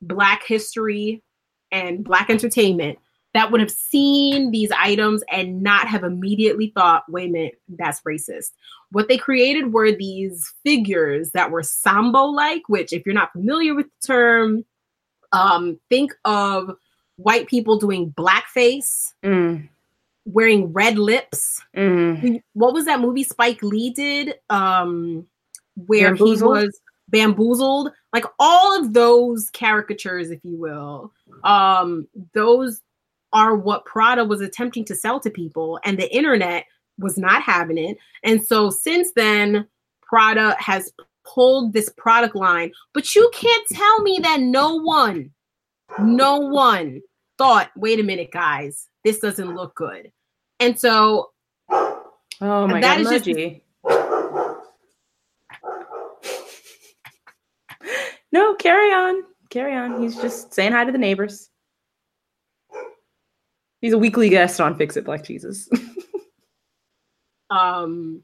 black history and black entertainment that would have seen these items and not have immediately thought, wait a minute, that's racist. What they created were these figures that were Sambo like, which, if you're not familiar with the term, um, think of white people doing blackface. Mm wearing red lips. Mm. What was that movie Spike Lee did? Um, where bamboozled? he was bamboozled. Like all of those caricatures, if you will, um, those are what Prada was attempting to sell to people, and the internet was not having it. And so since then, Prada has pulled this product line, but you can't tell me that no one, no one thought, wait a minute, guys, this doesn't look good. And so Oh my that god, Just, no, carry on. Carry on. He's just saying hi to the neighbors. He's a weekly guest on Fix It Black Jesus. um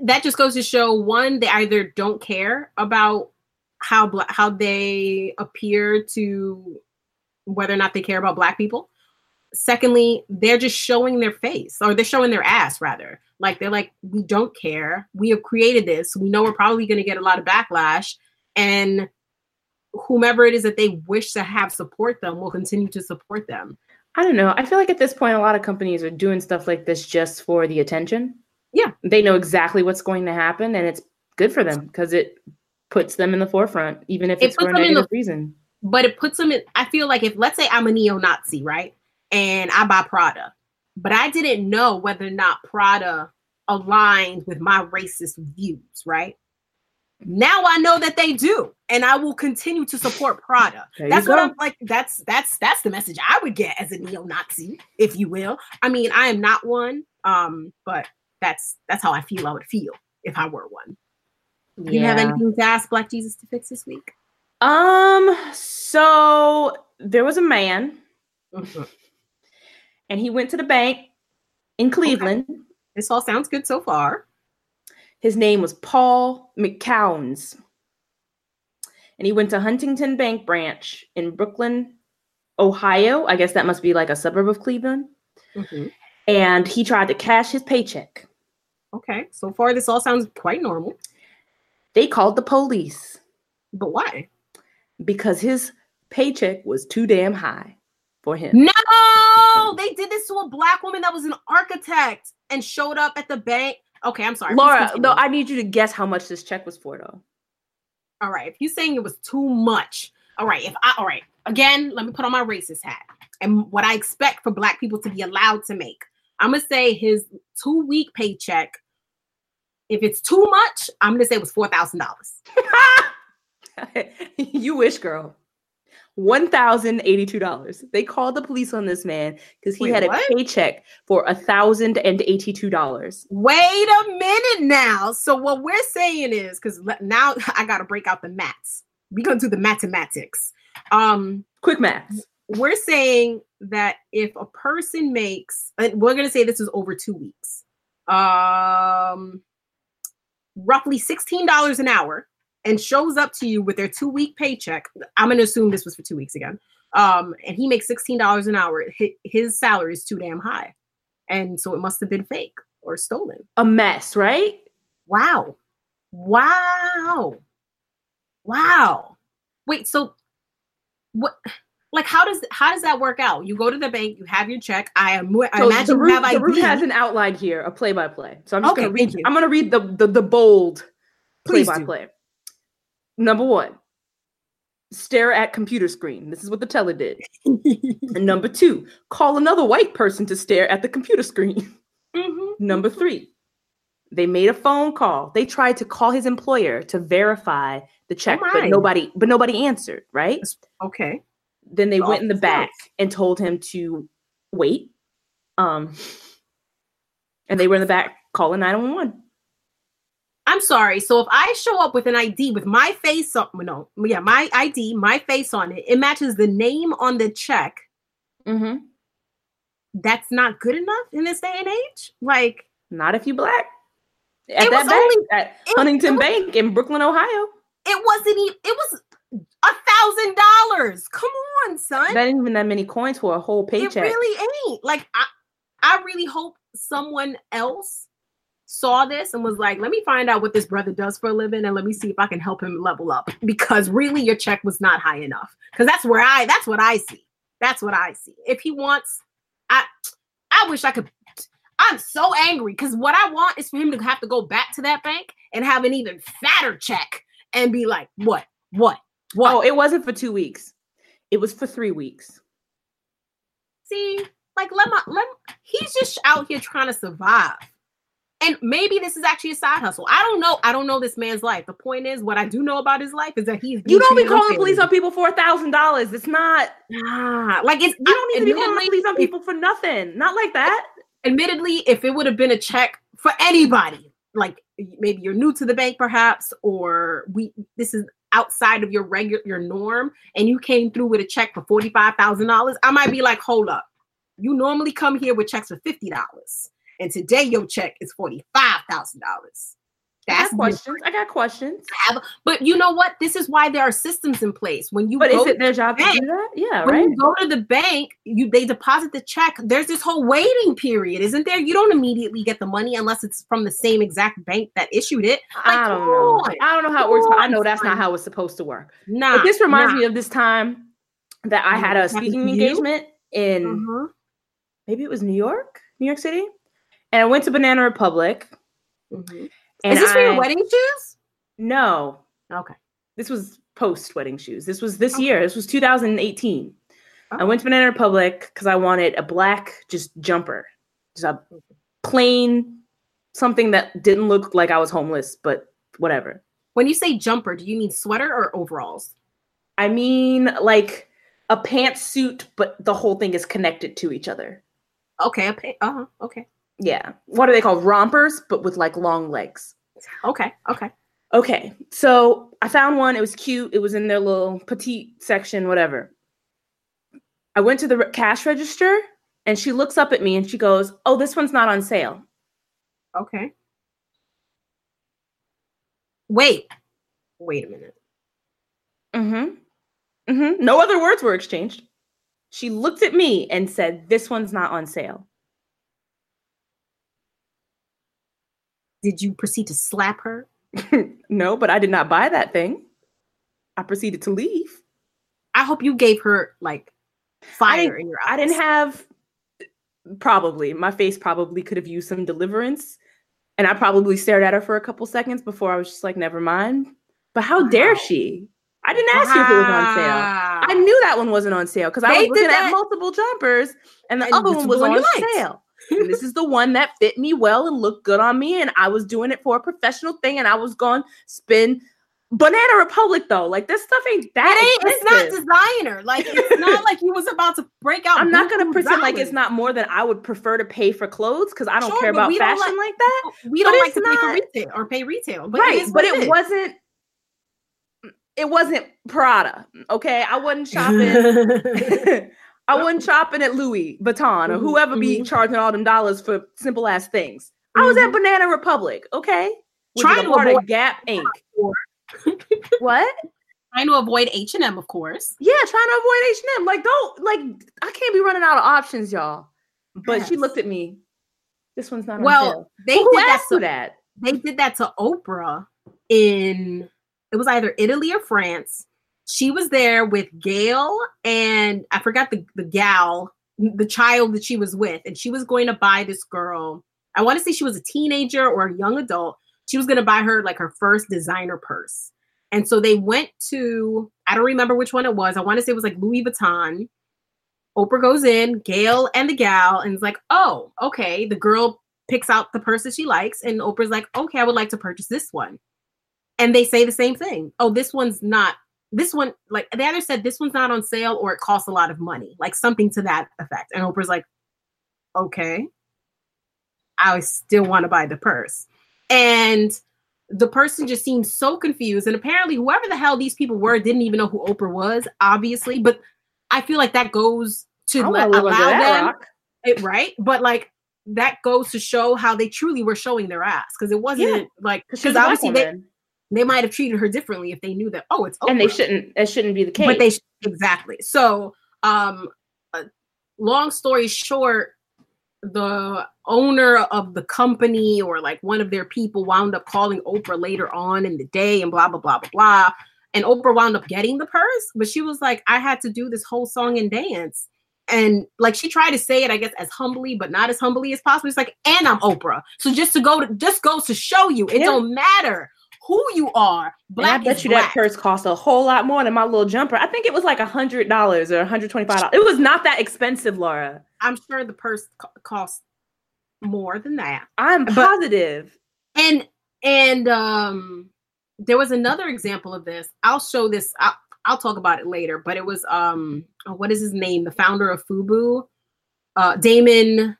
that just goes to show one they either don't care about how black how they appear to whether or not they care about black people. Secondly they're just showing their face or they're showing their ass rather. Like they're like we don't care. We have created this. We know we're probably going to get a lot of backlash and whomever it is that they wish to have support them will continue to support them. I don't know. I feel like at this point a lot of companies are doing stuff like this just for the attention. Yeah. They know exactly what's going to happen and it's good for them because it puts them in the forefront even if it's for a negative the, reason but it puts them in i feel like if let's say i'm a neo-nazi right and I buy Prada. But I didn't know whether or not Prada aligned with my racist views, right? Now I know that they do, and I will continue to support Prada. [laughs] that's what I'm like. That's that's that's the message I would get as a neo-Nazi, if you will. I mean, I am not one, um, but that's that's how I feel. I would feel if I were one. Do yeah. you have anything to ask Black Jesus to fix this week? Um, so there was a man. [laughs] And he went to the bank in Cleveland. Okay. This all sounds good so far. His name was Paul McCowns. And he went to Huntington Bank branch in Brooklyn, Ohio. I guess that must be like a suburb of Cleveland. Mm-hmm. And he tried to cash his paycheck. Okay. So far, this all sounds quite normal. They called the police. But why? Because his paycheck was too damn high. for him. No, they did this to a black woman that was an architect and showed up at the bank. Okay, I'm sorry. Laura, though, I need you to guess how much this check was for, though. all right, if you're saying it was too much, all right, if I all right, again, let me put on my racist hat and what I expect for black people to be allowed to make. I'm gonna say his two week paycheck. If it's too much, I'm gonna say it was four thousand dollars. [laughs] you wish, girl. One thousand eighty-two dollars. They called the police on this man because he Wait, had what? a paycheck for a thousand and eighty-two dollars. Wait a minute now. So what we're saying is because now [laughs] I gotta break out the maths. We're gonna do the mathematics. Um, Quick maths. we're saying that if a person makes and we're going to say this is over two weeks um roughly $16 an hour and shows up to you with their two week paycheck i'm going to assume this was for two weeks again um and he makes $16 an hour his salary is too damn high and so it must have been fake or stolen A mess, right? wow wow wow wait so what like how does how does that work out you go to the bank you have your check i am i So imagine root, have the root has an outline here, a play-by-play. So I'm just Okay, gonna read. you. I'm gonna read the the, the bold play-by-play. Number one, stare at computer screen. This is what the teller did. [laughs] And number two, call another white person to stare at the computer screen. Mhm. [laughs] Number three, they made a phone call. They tried to call his employer to verify the check, my. but nobody, but nobody answered. Right? okay Then they Oh, went in the back course. and told him to wait. Um, and they were in the back calling nine one one. I'm sorry so if i show up with an id with my face on no yeah my id my face on it it matches the name on the check Mm-hmm. that's not good enough in this day and age like Not if you black. At that bank, only- at it- Huntington it was- Bank in Brooklyn, Ohio. it wasn't even it was a thousand dollars come on son That ain't even that many coins for a whole paycheck. It really ain't. Like I, I really hope someone else saw this and was like, "Let me find out what this brother does for a living, and let me see if I can help him level up." Because really, your check was not high enough. Because that's where I, that's what I see. That's what I see. If he wants, I, I wish I could. I'm so angry because what I want is for him to have to go back to that bank and have an even fatter check and be like, "What? What? What?" Oh, it wasn't for two weeks. It was for three weeks. See, like let my let he's just out here trying to survive. And maybe this is actually a side hustle. I don't know. I don't know this man's life. The point is, what I do know about his life is that he's You don't be calling police on people for a thousand dollars. It's not. Nah, like it's You don't need to be calling police on people for nothing. Not like that. admittedly, if it would have been a check for anybody, like maybe you're new to the bank, perhaps, or we this is outside of your regular your norm, and you came through with a check for forty five thousand dollars, I might be like, hold up, you normally come here with checks for fifty dollars, and today your check is forty five thousand dollars. I That's got questions. I got questions. But you know what? This is why there are systems in place. When you But go is it their job to do that? Yeah, when right. you go to the bank, you they deposit the check. There's this whole waiting period, isn't there? You don't immediately get the money unless it's from the same exact bank that issued it. I don't know. on. I don't know how it works, but I know that's not how it's supposed to work. Nah, But this reminds nah. me of this time that I had a speaking engagement in Mhm. maybe it was New York, New York City, and I went to Banana Republic. Mhm. And Is this for your wedding shoes? No, Okay. this was post wedding shoes. This was this Okay. year. This was 2018. I Oh. went to Banana Republic because I wanted a black just jumper, just a plain something that didn't look like I was homeless, but whatever. When you say jumper, do you mean sweater or overalls? I mean, like a pantsuit, but the whole thing is connected to each other. Okay. A pa- uh-huh. Okay. Yeah. What are they called? Rompers, but with like long legs. Okay. Okay. Okay. So I found one. It was cute. It was in their little petite section, whatever. I went to the cash register and she looks up at me and she goes, Oh, this one's not on sale. Okay. Wait. Wait a minute. Mm-hmm. Mm-hmm. No other words were exchanged. She looked at me and said, This one's not on sale. Did you proceed to slap her? [laughs] no, but I did not buy that thing. I proceeded to leave. I hope you gave her like fire in your eyes. I didn't have probably my face probably could have used some deliverance, and I probably stared at her for a couple seconds before I was just like, never mind. But how dare she? I didn't ask you if it was on sale. I knew that one wasn't on sale because I was looking at multiple jumpers, and the And other one was on liked. sale. And this is the one that fit me well and looked good on me, and I was doing it for a professional thing, and I was going to spend. Banana Republic though, like this stuff ain't that. It ain't, it's not designer. Like it's [laughs] not like you was about to break out. I'm not gonna pretend like it's not more than I would prefer to pay for clothes because I don't Sure, care about fashion like- like, that. We but don't like to pay for not- retail or pay retail, but right, it but it is. wasn't. It wasn't Prada. Okay, I wasn't [laughs] shopping. [laughs] I wasn't shopping at Louis Vuitton or Mhm, whoever be mhm. charging all them dollars for simple ass things. I was at Mhm. Banana Republic. Okay, which Trying to avoid- Gap Inc. [laughs] what? trying to avoid H and M, of course. Yeah, trying to avoid H and M. Like, don't like. I can't be running out of options, y'all. But she looked at me. This one's not Well, they Well, did that. To, that? they did that to Oprah in it was either Italy or France. She was there with Gayle and I forgot the the gal, the child that she was with, and she was going to buy this girl. I want to say she was a teenager or a young adult. She was going to buy her like her first designer purse. And so they went to, I don't remember which one it was. I want to say it was like Louis Vuitton. Oprah goes in, Gayle and the gal, and is like, oh, okay. The girl picks out the purse that she likes, and Oprah's like, okay, I would like to purchase this one. And they say the same thing. Oh, this one's not, this one, like the other said this one's not on sale or it costs a lot of money, like something to that effect. And Oprah's like, okay, I still want to buy the purse. And the person just seemed so confused. And apparently, whoever the hell these people were didn't even know who Oprah was, obviously. But I feel like that goes to I let, wanna live under allow them, it, right? But like that goes to show how they truly were showing their ass because it wasn't Yeah, like because obviously they, they might have treated her differently if they knew that oh it's Oprah. and they shouldn't. That shouldn't be the case. but they exactly so um uh, long story short the owner of the company or like one of their people wound up calling Oprah later on in the day and blah blah blah blah blah and Oprah wound up getting the purse but she was like I had to do this whole song and dance and like she tried to say it I guess as humbly but not as humbly as possible it's like and I'm Oprah so just to go to just goes to show you it Yeah. don't matter who you are black and I bet you black. that purse cost a whole lot more than my little jumper. I think it was like a hundred dollars or hundred twenty-five dollars. It was not that expensive, Laura. I'm sure the purse co- costs more than that. I'm But- positive. And and um there was another example of this. I'll show this. I'll, I'll talk about it later. But it was um oh, what is his name? The founder of Fubu, uh Daymond.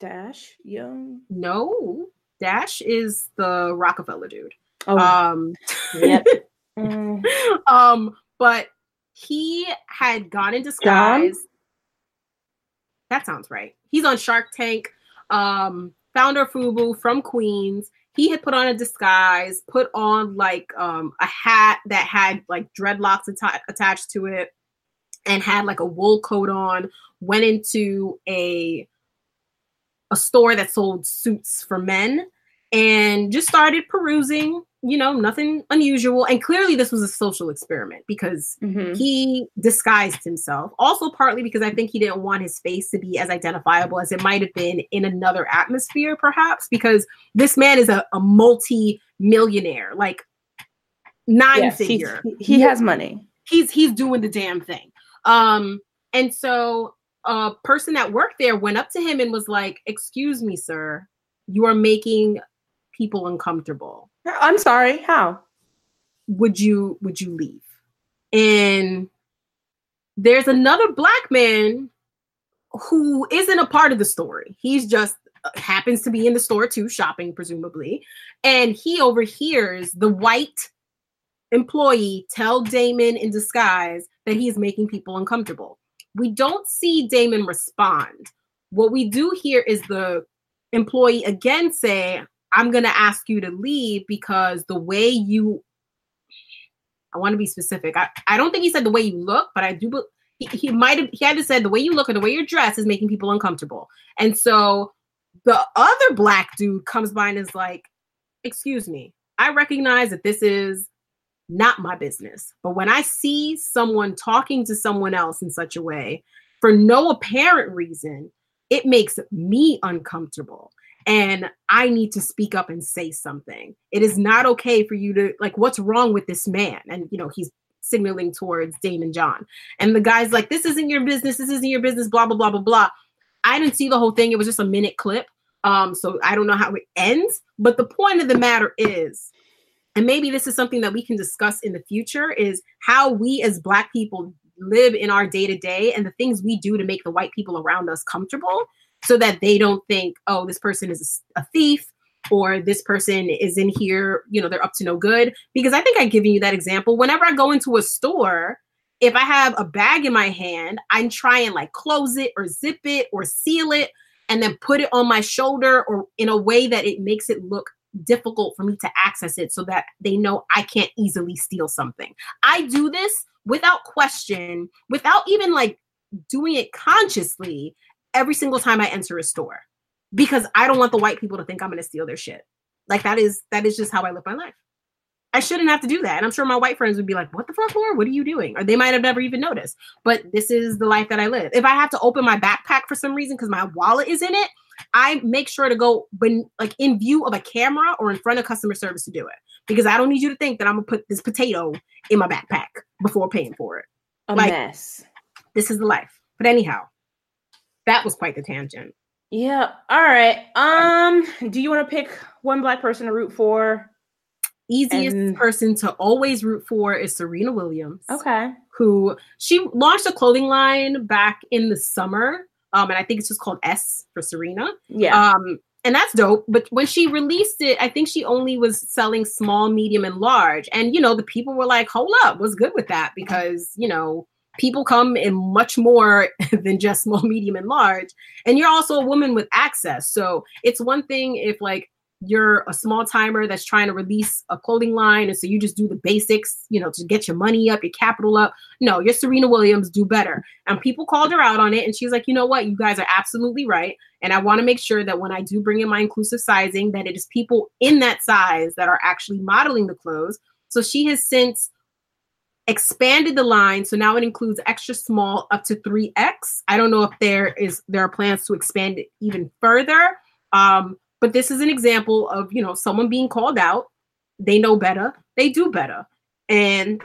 Dash Young. No, Dash is the Rockefeller dude. Oh, Um, yep. [laughs] Mm. um, but he had gone in disguise. That sounds right. He's on Shark Tank. Um, founder of Fubu from Queens. He had put on a disguise, put on like um a hat that had like dreadlocks atta- attached to it, and had like a wool coat on. Went into a a store that sold suits for men and just started perusing you know nothing unusual and clearly this was a social experiment because Mhm. he disguised himself also partly because i think he didn't want his face to be as identifiable as it might have been in another atmosphere perhaps because this man is a, a multi-millionaire like nine yes, figure he, he has money. he's he's doing the damn thing um and so a person that worked there went up to him and was like excuse me sir you are making people uncomfortable I'm sorry. How? would you would you leave and there's another black man who isn't a part of the story he's just uh, happens to be in the store too shopping presumably and he overhears the white employee tell daymond in disguise that he is making people uncomfortable we don't see daymond respond what we do here is the employee again say i'm going to ask you to leave because the way you I want to be specific. I, I don't think he said the way you look, but I do. He, he might have. He had to said the way you look or the way you're dressed is making people uncomfortable. And so the other black dude comes by and is like, "Excuse me, I recognize that this is not my business, but when I see someone talking to someone else in such a way, for no apparent reason, it makes me uncomfortable and I need to speak up and say something. It is not okay for you to like what's wrong with this man? And you know, he's signaling towards Daymond John. And the guy's like, This isn't your business, this isn't your business, blah, blah, blah, blah, blah. I didn't see the whole thing. It was just a minute clip. Um, so I don't know how it ends. But the point of the matter is, and maybe this is something that we can discuss in the future, is how we as black people live in our day to day and the things we do to make the white people around us comfortable so that they don't think, oh, this person is a thief or this person is in here, you know, they're up to no good. Because I think I've given you that example. Whenever I go into a store, if I have a bag in my hand, I'm trying like close it or zip it or seal it and then put it on my shoulder or in a way that it makes it look difficult for me to access it so that they know I can't easily steal something. I do this without question, without even like doing it consciously every single time I enter a store because I don't want the white people to think I'm going to steal their shit. Like that is that is just how I live my life. I shouldn't have to do that. And I'm sure my white friends would be like, "What the fuck, Laura? What are you doing?" Or they might have never even noticed. But this is the life that I live. If I have to open my backpack for some reason because my wallet is in it, I make sure to go when like in view of a camera or in front of customer service to do it because I don't need you to think that I'm gonna put this potato in my backpack before paying for it. A Like- mess. This is the life. But anyhow, that was quite the tangent. Yeah. All right. Um, do you want to pick one black person to root for? Easiest And- person to always root for is Serena Williams. Okay. who she launched a clothing line back in the summer. Um, and I think it's just called S for Serena. Yeah. Um, and that's dope. But when she released it, I think she only was selling small, medium, and large. And you know, the people were like, hold up, what's good with that? Because, you know, people come in much more [laughs] than just small, medium, and large. And you're also a woman with access. So it's one thing if like you're a small timer that's trying to release a clothing line and so you just do the basics you know to get your money up your capital up. No you're serena williams do better. And people called her out on it and she's like you know what? You guys are absolutely right. And i want to make sure that when i do bring in my inclusive sizing that it is people in that size that are actually modeling the clothes. So she has since expanded the line so now it includes extra small up to 3x i don't know if there is there are plans to expand it even further um but this is an example of you know someone being called out. They know better. They do better. And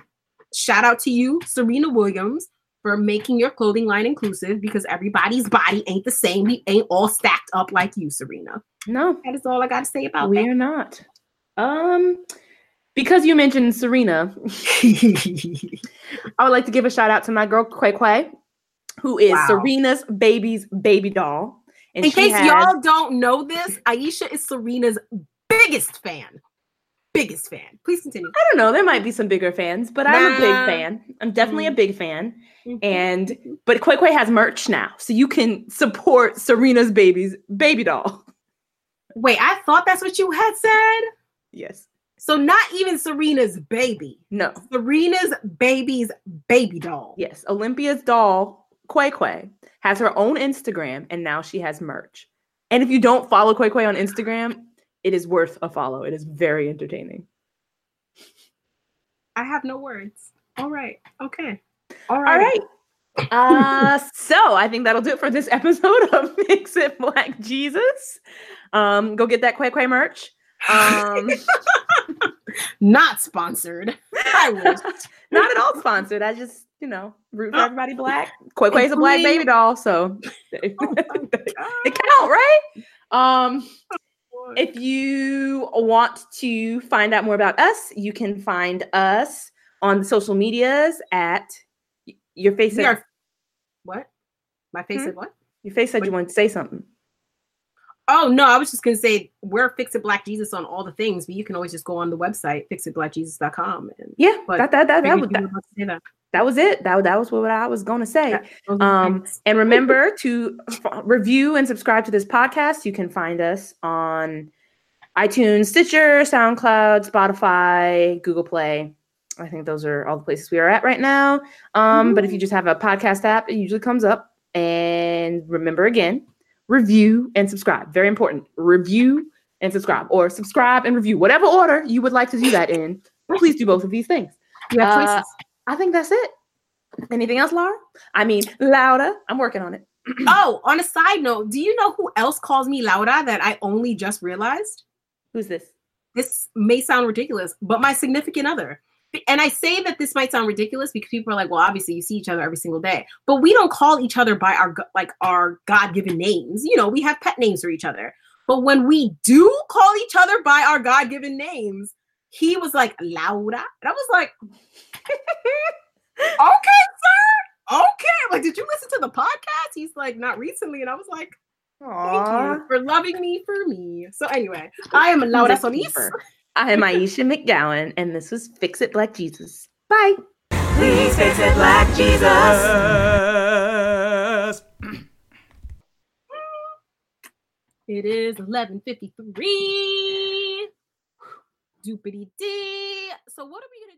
shout out to you serena williams for making your clothing line inclusive because everybody's body ain't the same. We ain't all stacked up like you serena. No, that is all i got to say about that. we are not. Um, because you mentioned Serena, [laughs] I would like to give a shout out to my girl Qai Qai, who is Wow. Serena's baby's baby doll. And in case has- y'all don't know this aisha is serena's biggest fan biggest fan please continue I don't know, there might be some bigger fans, but I'm a big fan. I'm definitely a Mhm. big fan. Mm-hmm. And but Qai Qai has merch now, so you can support Serena's baby's baby doll. wait i thought that's what you had said Yes. So not even Serena's baby. No. Serena's baby's baby doll. Yes. Olympia's doll, Qai Qai, has her own Instagram and now she has merch. And if you don't follow Qai Qai on Instagram, it is worth a follow. It is very entertaining. I have no words. All right. Okay. All All right. right. Uh, [laughs] so I think that'll do it for this episode of [laughs] Fix It Black Jesus. Um, go get that Qai Qai merch. Um, [laughs] Not sponsored. I wish. [laughs] not at all sponsored. I just, you know, root for Oh. everybody black. Qai Qai's a black baby doll, so it [laughs] Oh [laughs] count, right? Um, if you want to find out more about us, you can find us on the social medias at your face. Said, are- what? My face Hmm? said what? your face said you wanted to say something. Oh no, I was just gonna say we're Fix It Black Jesus on all the things, but you can always just go on the website, fixitblackjesus.com. And Yeah, that that that, that, was, that, were about to say that. that was it. That, that was what I was going to say. Yeah, those are the Um, and remember to f- review and subscribe to this podcast. You can find us on iTunes, Stitcher, SoundCloud, Spotify, Google Play. I think those are all the places we are at right now. Um, but if you just have a podcast app, it usually comes up. And remember again, review and subscribe. Very important. Review and subscribe, or subscribe and review, whatever order you would like to do that in. Please do both of these things. you have uh, choices. I think that's it. Anything else, Laura? I mean, louder. I'm working on it. [clears throat] oh, on a side note, do you know who else calls me Laura that I only just realized? Who's this? This may sound ridiculous, but my significant other. And I say that this might sound ridiculous because people are like, well, obviously you see each other every single day, but we don't call each other by our like our God-given names. You know, we have pet names for each other. But when we do call each other by our God-given names, he was like Laura, and I was like, [laughs] okay, sir, okay. Like, did you listen to the podcast? He's like, not recently, and I was like, Thank you for loving me for me. So anyway, I am Laura Solis. I am Aisha McGowan, and this was Fix It Black Jesus. Bye. Please fix it, Black Jesus. [clears throat] It is 11:53. Doopity dee. So what are we gonna do?